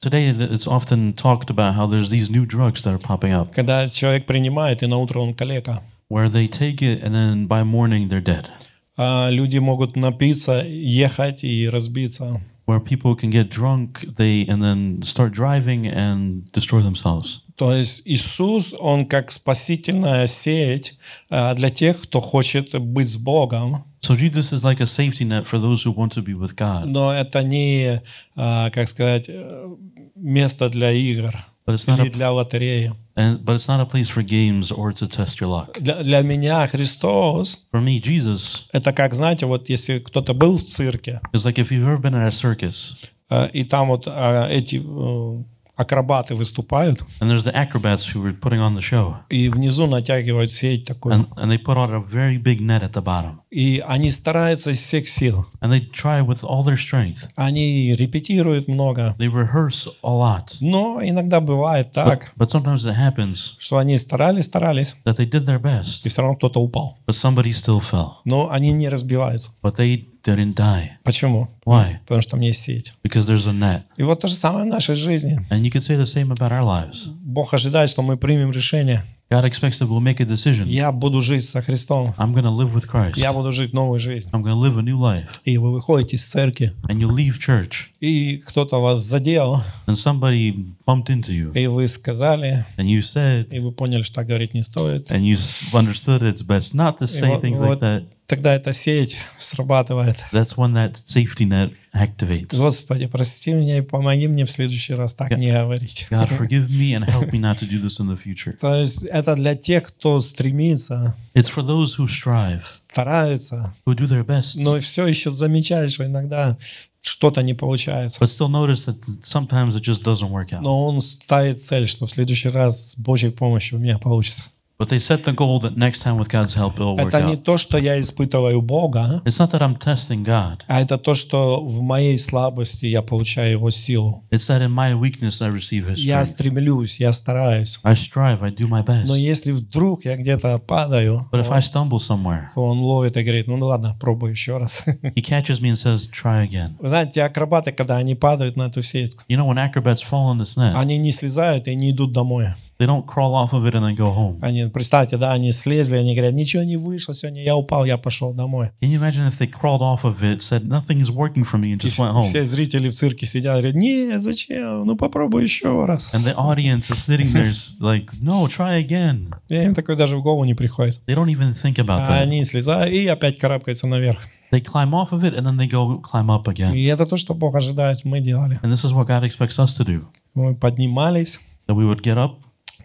Today, it's often talked about how there's these new drugs that are popping up, когда человек принимает, и на утро он калека. where they take it and then by morning they're dead. А люди могут напиться, ехать и разбиться. where people can get drunk, they and then start driving and destroy themselves. То есть Иисус, Он как спасительная сеть э, для тех, кто хочет быть с Богом. So Jesus is like a safety net for those who want to be with God. Но это не, э, как сказать, э, место для игр But it's not или a для лотереи. and, but it's not a place for games or to test your luck. Для, для меня Христос For me, Jesus это как, знаете, вот если кто-то был в цирке, is like if you've ever been at a circus э, и там вот э, эти э, акробаты выступают, and there's the acrobats who were putting on the show и внизу натягивают сеть такую, and, and they put out a very big net at the bottom и они стараются из всех сил. and they try with all their strength. Они репетируют много, They rehearse a lot. но иногда бывает так, But sometimes it happens что они старались, старались, that they did their best, и все равно кто-то упал. but somebody still fell. Но они не разбиваются. But they didn't die. Почему? Why? Потому что там есть сеть. Because there's a net. И вот то же самое в нашей жизни. And you could say the same about our lives. Бог ожидает, что мы примем решение. God expects that we'll make a decision. Я буду жить со Христом. I'm going to live with Christ. Я буду жить новой жизнью. I'm going to live a new life. И вы выходите из церкви, And you leave church, и кто-то вас задел, and somebody bumped into you, и вы сказали, and you said, и вы поняли, что так говорить не стоит. and you understood it's best not to say things like that. Тогда эта сеть срабатывает. That's when that safety net activates. Господи, прости меня и помоги мне в следующий раз так не говорить. God, forgive me and help me not to do this in the future. То есть это для тех, кто стремится, It's for those who strive, старается, who do their best, но все еще замечает, что иногда что-то не получается. but still notice that sometimes it just doesn't work out. Но он ставит цель, что в следующий раз с Божьей помощью у меня получится. But they set the goal that next time with God's help it'll work Это не out. то, что я испытываю Бога, It's not that I'm testing God. а это то, что в моей слабости я получаю Его силу. It's that in my weakness I receive His Я strength. стремлюсь, я стараюсь. I strive, I do my best. Но если вдруг я где-то падаю, But if I stumble somewhere, то он ловит и говорит, ну ладно, пробуй еще раз. He catches me and says, try again. Вы знаете, акробаты, когда они падают на эту сетку, You know, when acrobats fall in this net, они не слезают и не идут домой. they don't crawl off of it and then go home. Они, представьте, да, они слезли, они говорят, ничего не вышло сегодня, я упал, я пошел домой. Can you imagine if they crawled off of it, said, nothing is working for me, and И just went вс- home? все зрители в цирке сидят, говорят, нет, зачем, ну попробуй еще раз. And the audience is sitting there s- like, no, try again. И им такое даже в голову не приходит. They don't even think about А that. они слезают и опять карабкаются наверх. They climb off of it and then they go climb up again. И это то, что Бог ожидает, мы делали. And this is what God expects us to do. Мы поднимались, That we would get up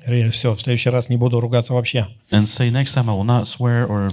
Говорили, все, в следующий раз не буду ругаться вообще. and say, next time I will not swear or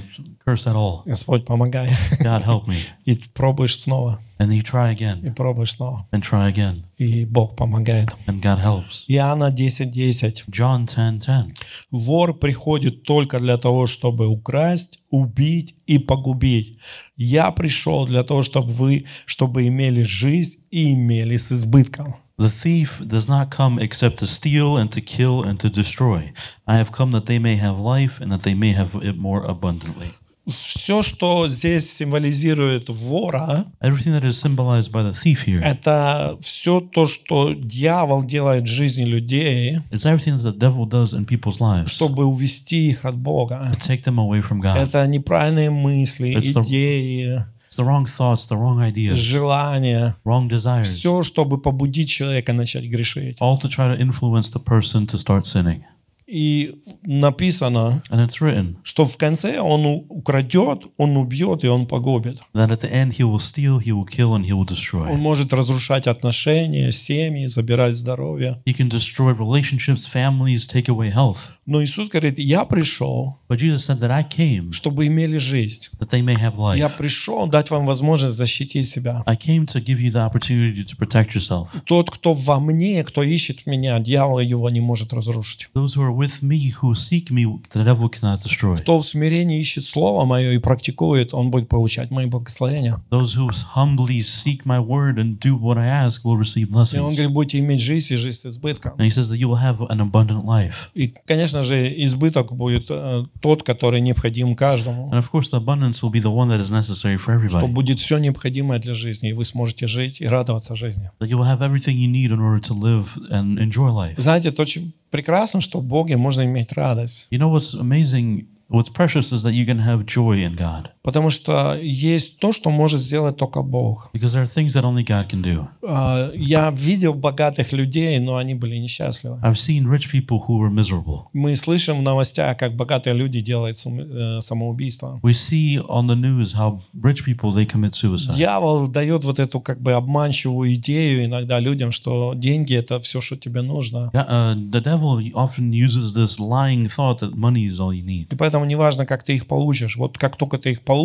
curse at all. Господь, помогай. God, help me. И пробуешь снова, And you try и again пробуешь снова. and try again. И Бог помогает. And God helps. Иоанна 10.10. John 10 10. Вор приходит только для того, чтобы украсть, убить и погубить. Я пришел для того, чтобы вы, чтобы имели жизнь и имели с избытком. The thief does not come except to steal and to kill and to destroy. I have come that they may have life and that they may have it more abundantly. Все, что здесь символизирует вора, Everything that is symbolized by the thief here это все то, что дьявол делает в жизни людей, is everything that the devil does in people's lives to чтобы увести их от Бога. take them away from God. Это неправильные мысли, Это- идеи, It's the wrong thoughts, the wrong ideas, желания. wrong desires, Все, чтобы побудить человека начать грешить. all to try to influence the person to start sinning. И написано, And it's written что в конце он украдет, он убьет и он погубит. that at the end he will steal, he will kill, and he will Он destroy. может разрушать отношения, семьи, забирать здоровье. He can destroy relationships, families, take away health. Но Иисус говорит, я пришел, But Jesus said that I came чтобы имели жизнь. that they may have life. Я пришел дать вам возможность защитить себя. I came to give you the opportunity to protect yourself. Тот, кто во мне, кто ищет меня, дьявол его не может разрушить. Those who are with me, who seek me, the devil cannot destroy. Кто в смирении ищет Слово Мое и практикует, он будет получать мои благословения. Those who humbly seek my word and do what I ask will receive И он говорит, будете иметь жизнь и жизнь с избытком. And he says that you will have an abundant life. И, конечно же, избыток будет э, тот, который необходим каждому. And of course, the abundance will be the one that is necessary for Что будет все необходимое для жизни, и вы сможете жить и радоваться жизни. That you will have everything you need in order to live and enjoy life. Знаете, это очень прекрасно, что в Боге можно иметь радость. You know what's amazing, what's precious is that you can have joy in God. Потому что есть то, что может сделать только Бог. Because there are things that only God can do. А, Я видел богатых людей, но они были несчастливы. I've seen rich people who were miserable. Мы слышим в новостях, как богатые люди делают э, самоубийство. We see on the news how rich people they commit suicide. Дьявол дает вот эту как бы обманчивую идею иногда людям, что деньги это все, что тебе нужно. Yeah, uh, the devil often uses this lying thought that money is all you need. И поэтому неважно, как ты их получишь. Вот как только ты их получишь,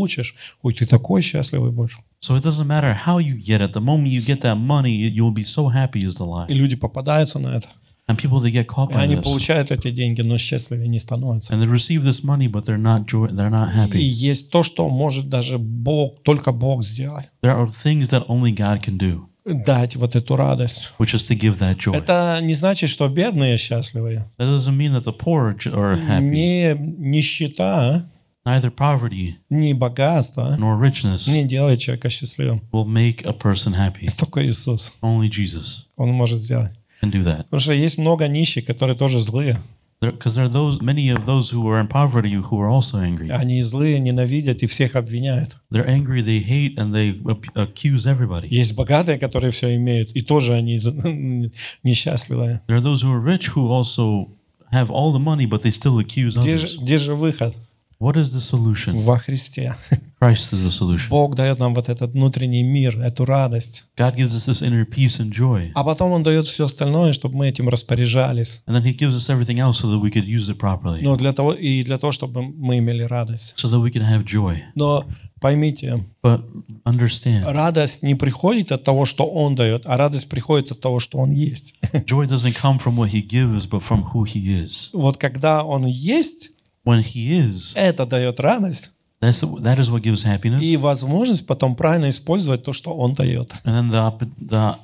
ой, ты такой счастливый будешь. So it doesn't matter how you get it. The moment you get that money, you will be so happy is the lie. И люди попадаются на это. And people they get caught И by они this, получают эти деньги, но счастливее не становятся. and they receive this money, but they're not joy. They're not И happy. есть то, что может даже Бог, только Бог сделать. There are things that only God can do, Дать вот эту радость. which is to give that joy. Это не значит, что бедные счастливые. That doesn't mean that the poor are happy. Не нищета, Neither poverty не богатство nor richness не делает человека счастливым. will make a person happy. Только Иисус. Only Jesus Он может сделать. can do that. Потому что есть много нищих, которые тоже злые. Because there, are those many of those who are in poverty who are also angry. Они злые, ненавидят и всех обвиняют. They're angry, they hate, and they ap- accuse everybody. Есть богатые, которые все имеют, и тоже они за- несчастливые. There are those who are rich who also have all the money, but they still accuse Где others. же, где же выход? What is the solution? Во Христе. Christ is the solution. Бог дает нам вот этот внутренний мир, эту радость. God gives us this inner peace and joy, А потом Он дает все остальное, чтобы мы этим распоряжались. and then He gives us everything else so that we could use it properly, Но для того, и для того, чтобы мы имели радость. so that we can have joy. Но поймите, But understand, радость не приходит от того, что Он дает, а радость приходит от того, что Он есть. joy doesn't come from what He gives, but from who He is. Вот когда Он есть, When He is, это дает радость that's that is what gives happiness, и возможность потом правильно использовать то, что Он дает. and then the the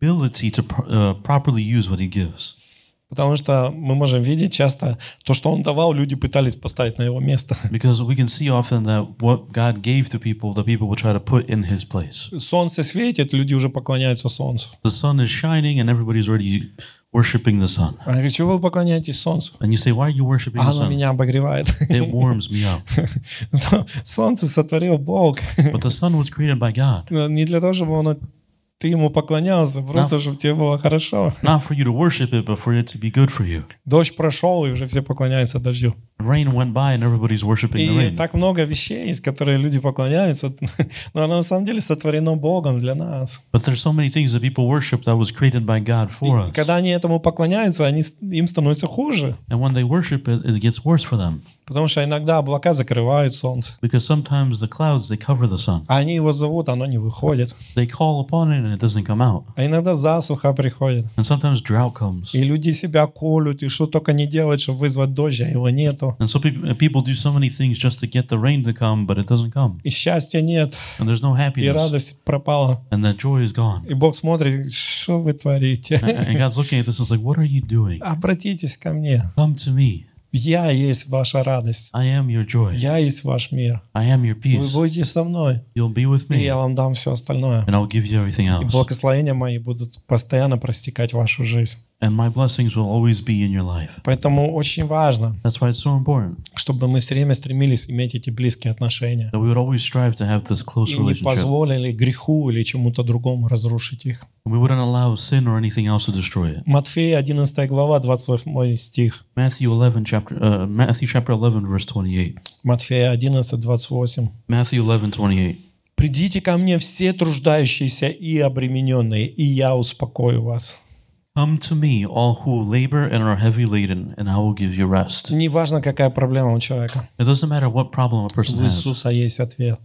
ability to uh, properly use what He gives. Потому что мы можем видеть часто то, что Он давал, люди пытались поставить на Его место. Because we can see often that what God gave to people, the people will try to put in His place. Солнце светит, люди уже поклоняются Солнцу. The sun is shining, and everybody's already worshiping the sun. А я говорю, чего вы поклоняетесь Солнцу? And you say, "Why are you worshiping the оно sun?" меня обогревает. It warms me up. Солнце сотворил Бог. But the sun was created by God, Не для того, чтобы оно, ты ему поклонялся, просто чтобы тебе было хорошо. not for you to worship it, but for it to be good for you. Дождь прошел, и уже все поклоняются дождю. Rain went by, and everybody's worshiping the И rain. так много вещей есть, которые люди поклоняются, но оно на самом деле сотворено Богом для нас. But there's so many things that people worship that was created by God for И us. когда они этому поклоняются, они, им становится хуже. And when they worship it, it gets worse for them Потому что иногда облака закрывают солнце. because sometimes the clouds they cover the sun. А они его зовут, оно не выходит. They call upon it and it doesn't come out. А иногда засуха приходит. And sometimes drought comes. И люди себя колют, и что только не делают, чтобы вызвать дождь, а его нету. And so people, do so many things just to get the rain to come, but it doesn't come. И счастья нет, And there's no и happiness. радость пропала. And that joy is gone. И Бог смотрит, что вы творите. And God's looking at this and it's like, what are you doing? Обратитесь ко мне. Come to me. Я есть ваша радость. I am your joy. Я есть ваш мир. I am your Вы peace. будете со мной, You'll be with и me. я вам дам все остальное. And I'll give you everything И else. благословения мои будут постоянно простекать вашу жизнь. And my blessings will always be in your life. Поэтому очень важно, That's why it's so important чтобы мы все время стремились иметь эти близкие отношения. that we would always strive to have this close И не позволили греху или чему-то другому разрушить их. We wouldn't allow sin or anything else to destroy it. Матфея 11 глава, 28 стих. Matthew 11 chapter uh, Matthew chapter 11 verse 28. Матфея 11, 28. Matthew 11 28. «Придите ко мне все труждающиеся и обремененные, и я успокою вас». Come to me, all who labor and are heavy laden, and I will give you rest. Неважно, какая проблема у человека. It doesn't matter what problem a person У has. Иисуса есть ответ.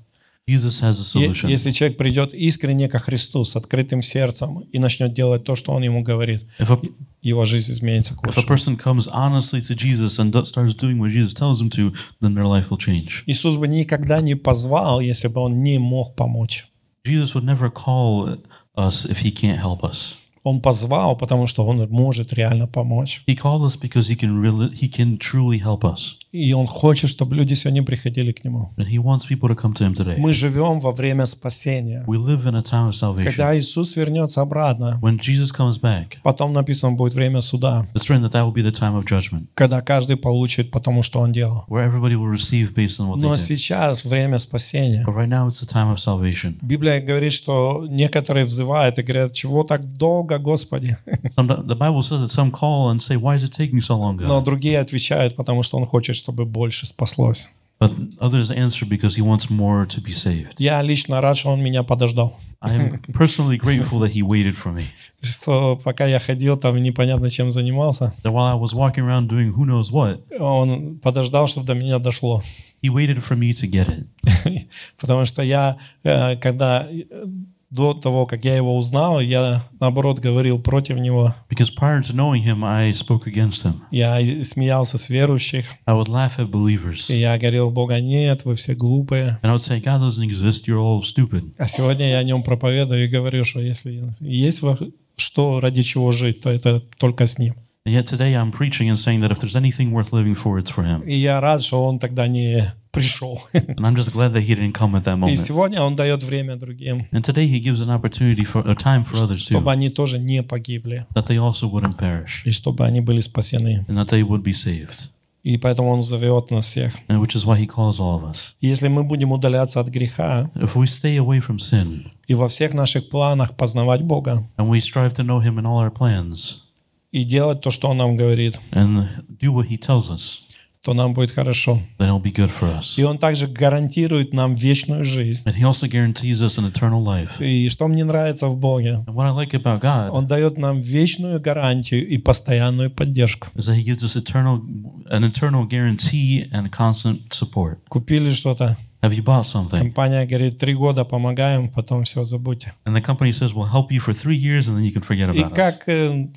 Jesus has a Е- solution. Если человек придет искренне ко Христу с открытым сердцем и начнет делать то, что Он ему говорит, If a, его жизнь изменится к if a лучшему. person comes honestly to Jesus and do- starts doing what Jesus tells them to, then their life will change. Иисус бы никогда не позвал, если бы Он не мог помочь. Jesus would never call us if he can't help us. Он позвал, потому что Он может реально помочь. He called us because he can really, he can truly help us. И Он хочет, чтобы люди сегодня приходили к Нему. And he wants people to come to him today. Мы живем во время спасения. We live in a time of salvation. Когда Иисус вернется обратно, When Jesus comes back, потом написано будет время суда, it's written that that will be the time of judgment, когда каждый получит потому, что он делал. where everybody will receive based on what Но they did. сейчас время спасения. But right now, it's the time of salvation. Библия говорит, что некоторые взывают и говорят, чего так долго, Господи? Some, the Bible says that some call and say, "Why is it taking so long, Но God?" другие отвечают, потому что Он хочет, чтобы больше спаслось. But others answer because He wants more to be saved. Я лично рад, что Он меня подождал. I am personally grateful that He waited for me. Что пока я ходил там непонятно чем занимался, That while I was walking around doing who knows what, Он подождал, чтобы до меня дошло. He waited for me to get it. Потому что я, э, когда э, до того, как я его узнал, я наоборот говорил против него. Because prior to knowing Him, I spoke against Him. Я смеялся с верующих. I would laugh at believers, И я говорил, Бога нет, вы все глупые. and I would say, "God doesn't exist. You're all stupid." А сегодня я о нем проповедую и говорю, что если есть что ради чего жить, то это только с ним. And yet today, I'm preaching and saying that if there's anything worth living for, it's for Him. И я рад, что он тогда не пришел. And I'm just glad that He didn't come at that И moment. сегодня он дает время другим, And today, He gives an opportunity for a time for others too, чтобы они тоже не погибли, that they also wouldn't perish, и чтобы они были спасены. and that they would be saved. И поэтому он зовет нас всех. And which is why He calls all of us. И если мы будем удаляться от греха If we stay away from sin и во всех наших планах познавать Бога and we strive to know Him in all our plans и делать то, что Он нам говорит, and do what He tells us, то нам будет хорошо. then it'll be good for us. И Он также гарантирует нам вечную жизнь. And He also guarantees us an eternal life. И что мне нравится в Боге, And what I like about God Он дает нам вечную гарантию и постоянную поддержку. is that He gives us eternal, an eternal guarantee and constant support. Купили что-то, Have you bought something? компания говорит, три года помогаем, потом все забудьте. And the company says, we'll help you for three years and then you can forget И about us. как, э,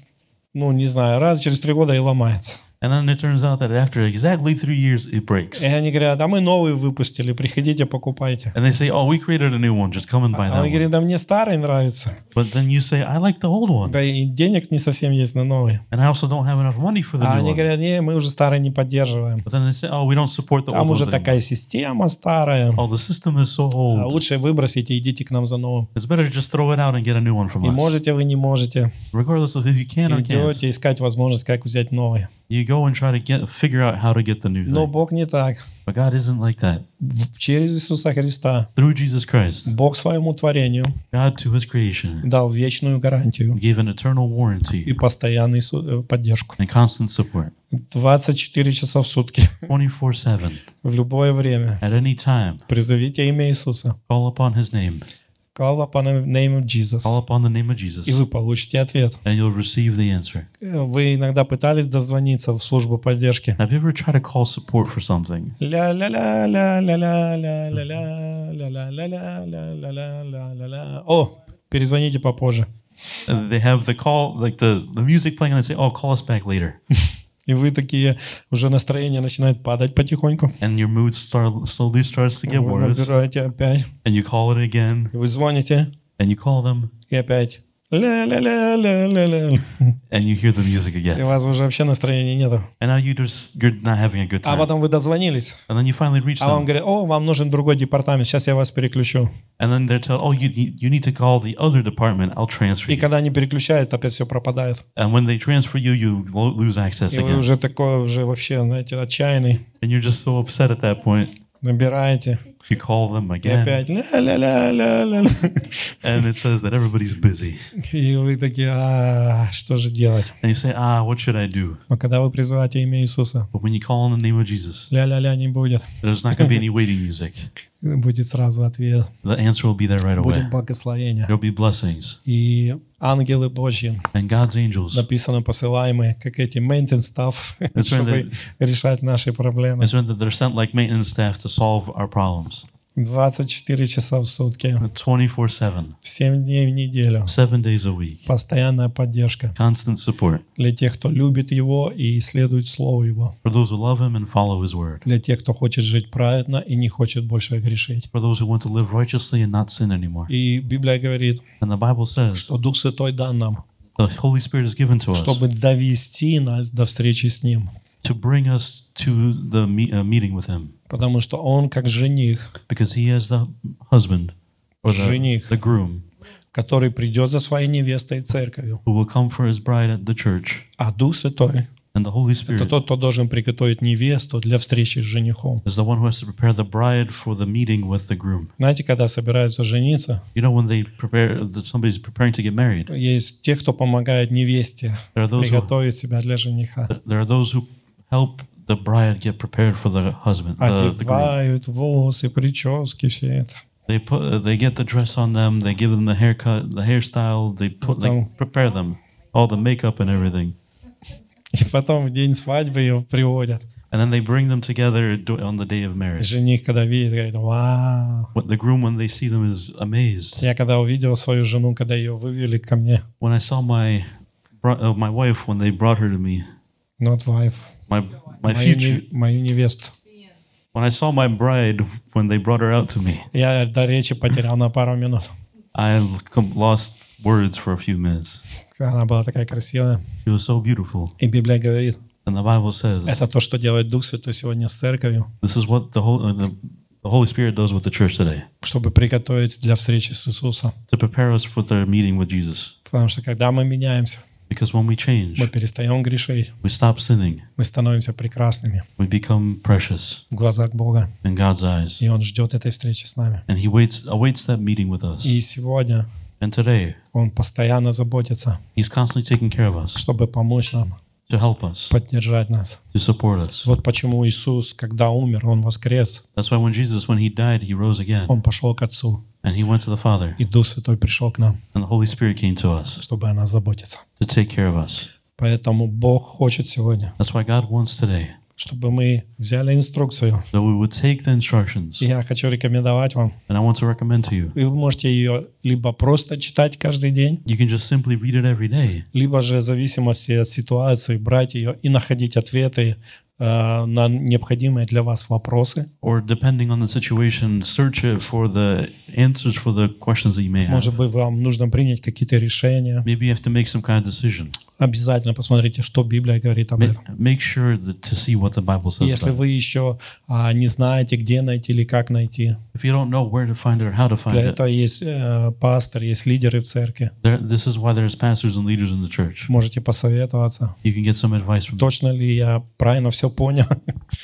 ну не знаю, раз через три года и ломается. And then it turns out that after exactly three years, it breaks. И они говорят, а мы новый выпустили, приходите, покупайте. And they say, oh, we created a new one. Just come and buy А that он one. говорит, да мне старый нравится. But then you say, I like the old one. Да и денег не совсем есть на новый. And I also don't have enough money for the А new они one. говорят, не, мы уже старый не поддерживаем. But then they say, oh, we don't support the Там old уже ones такая anymore. система старая. Oh, the system is so А old. Лучше выбросите, идите к нам за новым. It's better to just throw it out and get a new one from И us. можете вы, не можете. Regardless of if you can or can't. Идете искать возможность, как взять новый. You go and try to get figure out how to get the new Но thing. Бог не так. But God isn't like that. Через Иисуса Христа Through Jesus Christ, Бог своему творению God to his creation дал вечную гарантию gave an eternal и warranty постоянную су- э, поддержку. and constant support 24 часа в сутки, 24/7 в любое время. at any time. Призовите имя Иисуса. Call upon his name. Call upon the name of Jesus. Call upon the name of Jesus И вы получите ответ. and you'll receive the answer. Э, Вы иногда пытались дозвониться в службу поддержки. Have you ever tried to call support for something Ля-ля-ля-ля-ля-ля-ля-ля-ля-ля-ля-ля-ля-ля. О, перезвоните попозже. and they have the call like the, the music playing and they say, "Oh, call us back later." И вы такие, уже настроение начинает падать потихоньку. And your mood start slowly starts to get Вы worse набираете опять. and you call it again И вы звоните, and you call them и опять. Ля-ля-ля-ля-ля-ля. and you hear the music И again. у вас уже вообще настроения нету. And now you just you're not having a good А time. потом вы дозвонились. And then you finally reach А вам them. говорят, о, вам нужен другой департамент, сейчас я вас переключу. And then they're told, "Oh, you you need to call the other department. I'll transfer И you." когда они переключают, опять все пропадает. And when they transfer you, you lo- lose access И вы again. уже такой, уже вообще, знаете, отчаянный. And you're just so upset at that point. Набираете. You call them И again, опять ля-ля-ля-ля-ля. and it says that everybody's busy. И вы такие, а что же делать? And you say, "Ah, what should I do?" Но когда вы призываете имя Иисуса, But when you call on the name of Jesus, ля-ля-ля не будет. there's not going to be any waiting music. Будет сразу ответ. The answer will be there right away. Будет благословение. There'll be blessings, И ангелы Божьи, and God's angels. написано посылаемые, как эти maintenance staff, right, чтобы решать наши проблемы. It's written that they're sent like maintenance staff to solve our problems, 24 часа в сутки, 24/7, 7 дней в неделю. seven days a week, Постоянная поддержка constant support для тех, кто любит Его и исследует Слово Его. for those who love Him and follow His word, Для тех, кто хочет жить праведно и не хочет больше грешить. for those who want to live righteously and not sin anymore. И Библия говорит, And the Bible says что Дух Святой дан нам, The Holy Spirit is given to us чтобы довести нас до встречи с Ним. to bring us to the uh, meeting with Him Потому что Он как жених, because He is the husband or the, Жених. the groom который придет за своей невестой церковью. who will come for His bride at the church. А Дух Святой And the Holy — это Spirit тот, кто должен приготовить невесту для встречи с женихом. is the one who has to prepare the bride for the meeting with the groom. Знаете, когда собираются жениться, You know, when they prepare, that somebody's preparing to get married, есть те, кто помогает невесте those who, приготовить себя для жениха. there are those who help the bride get prepared for the husband, the, the groom. Одевают волосы, прически, все это. They put, uh, they get the dress on them, they give them the haircut, the hairstyle, they put, they Потом- prepare them, all the makeup and everything, И потом в день свадьбы ее приводят. and then they bring them together do- on the day of marriage. Жених, когда видит, говорит, вау. What the groom, when they see them, is amazed. Я когда увидел свою жену, когда ее вывели ко мне, When I saw my bro- uh, my wife when they brought her to me, not wife, my my мою, future. не- мою невесту, When I saw my bride when they brought her out to me, я до речи потерял на пару минут. I lost words for a few minutes. Она была такая красивая. She was so beautiful, И Библия говорит, and the Bible says это то, что делает Дух Святой сегодня с церковью, this is what the whole uh, the, the Holy Spirit does with the church today чтобы приготовить для встречи с Иисусом. to prepare us for the meeting with Jesus. Потому что когда мы меняемся, Because when we change, мы перестаем грешить, we stop sinning, мы становимся прекрасными we become precious в глазах Бога. in God's eyes, И Он ждет этой встречи с нами. and He waits awaits that meeting with us. И сегодня And today, Он постоянно заботится, He's constantly taking care of us чтобы помочь нам, to help us, поддержать нас. to support us. Вот почему Иисус, когда умер, Он воскрес, That's why when Jesus, when He died, He rose again, Он пошел к Отцу, and He went to the Father, и Дух Святой пришел к нам, and the Holy Spirit came to us чтобы о нас заботиться. to take care of us. Поэтому Бог хочет сегодня, That's why God wants today чтобы мы взяли инструкцию. that we would take the instructions, я хочу рекомендовать вам. and I want to recommend to you. Вы можете ее либо просто читать каждый день, You can just simply read it every day, либо же в зависимости от ситуации брать ее и находить ответы э, на необходимые для вас вопросы. or depending on the situation, search it for the answers for the questions that you may have. Может быть, вам нужно принять какие-то решения. Maybe you have to make some kind of decision. Обязательно посмотрите, что Библия говорит об этом. Make sure that, to see what the Bible says. Если вы еще а, не знаете, где найти или как найти, If you don't know where to find it or how to find для it, этого есть э, пастор, есть лидеры в церкви. there, this is why there's pastors and leaders in the church. Можете посоветоваться. You can get some advice from. Точно ли я правильно все понял?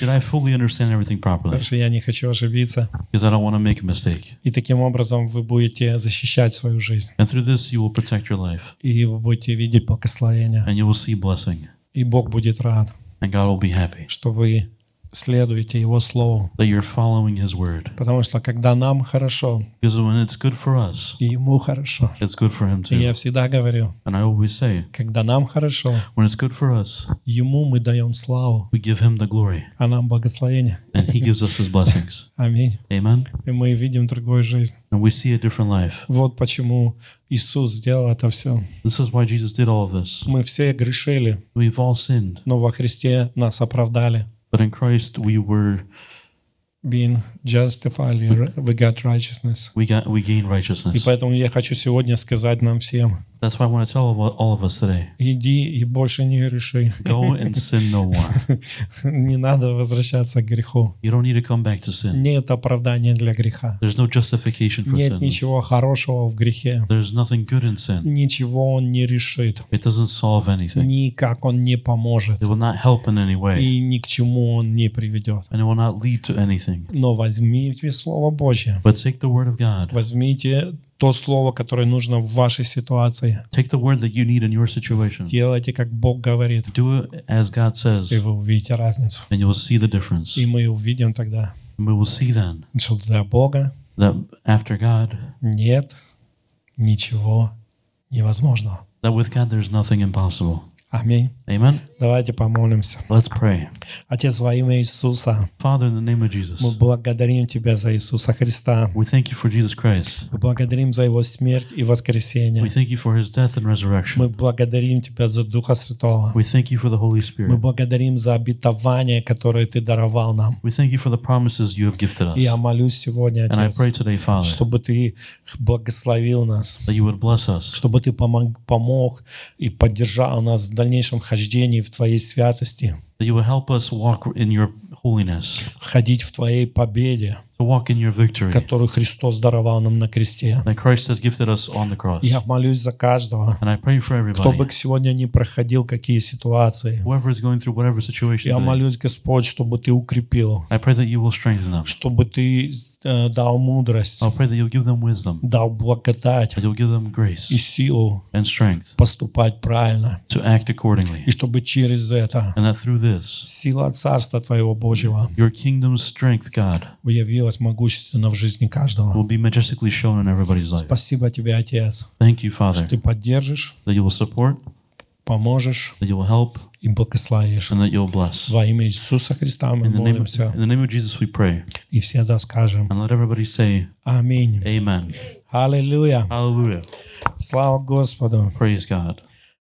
Did I fully understand everything properly? Потому что я не хочу ошибиться. Because I don't want to make a mistake. И таким образом вы будете защищать свою жизнь. And through this, you will protect your life, И вы будете видеть благословение. And you will see blessing, И Бог будет рад, and God will be happy что вы следуете Его Слову. that you're following His word. Потому что когда нам хорошо, Because when it's good for us, и Ему хорошо. it's good for Him И я too. всегда говорю, And I always say, когда нам хорошо, when it's good for us, Ему мы даем славу, we give Him the glory, а нам благословение. and He gives us His blessings. Аминь. Amen. И мы видим другую жизнь. And we see a different life. Вот почему Иисус сделал это все. This is why Jesus did all of this. Мы все грешили, We've all sinned, но во Христе нас оправдали. but in Christ we were Being justified, we got righteousness. we got we gained И righteousness. поэтому я хочу сегодня сказать нам всем, That's why I want to tell all of us today: иди и больше не греши. go and sin no more. Не надо возвращаться к греху. You don't need to come back to sin. Нет оправдания для греха. There's no justification for Нет sin. ничего хорошего в грехе. There's nothing good in sin. Ничего он не решит. It doesn't solve anything. Никак он не поможет. It will not help in any way, И ни к чему он не приведет. and it will not lead to anything. Но возьмите Слово Божье. But take the word of God. Возьмите то слово, которое нужно в вашей ситуации. Take the word that you need in your situation. Сделайте, как Бог говорит. Do it as God says, И вы увидите разницу. and you will see the difference. И мы увидим тогда, And we will see then что для Бога that after God, нет ничего невозможного. that with God there's nothing impossible. Аминь. Amen. Давайте помолимся. Let's pray. Отец, во имя Иисуса, Father, in the name of Jesus, мы благодарим Тебя за Иисуса Христа. we thank you for Jesus Christ. Мы благодарим за Его смерть и We воскресение. thank you for his death and Мы resurrection. благодарим Тебя за Духа Святого. We thank you for the Holy Мы Spirit. благодарим за обетование, которое Ты даровал нам. We thank you for the promises you have gifted И я us. молюсь сегодня, And I Отец, pray today, Father, чтобы Ты благословил нас, that you would bless us, чтобы Ты помог, помог и поддержал нас в дальнейшем хождении в Твоей святости, that you would help us walk in your holiness, ходить в Твоей победе, to walk in your victory которую Христос даровал нам на кресте. that Christ has gifted us on the cross. Я молюсь за каждого, And I pray for кто бы everybody, сегодня не проходил какие ситуации. whoever is going through whatever situation Я молюсь, Господь, чтобы Ты укрепил, I pray that you will strengthen them. чтобы Ты э, дал мудрость, I'll pray that you'll give them wisdom, дал благодать that you'll give them и силу and strength поступать правильно. to act accordingly. И чтобы через это And that through this, сила Царства Твоего Божьего your kingdom's strength, God, уявилась могущественно в жизни каждого. will be majestically shown in everybody's life. Спасибо Тебе, Отец, Thank you, что Father, Ты поддержишь, that you will support, поможешь that you will help, и благословишь. and that you'll bless. Во имя Иисуса Христа мы In the name of, молимся. in the name of Jesus, we pray. И все да скажем And let everybody say, Аминь. Amen. Аллилуйя. Hallelujah. Слава Господу. Praise God.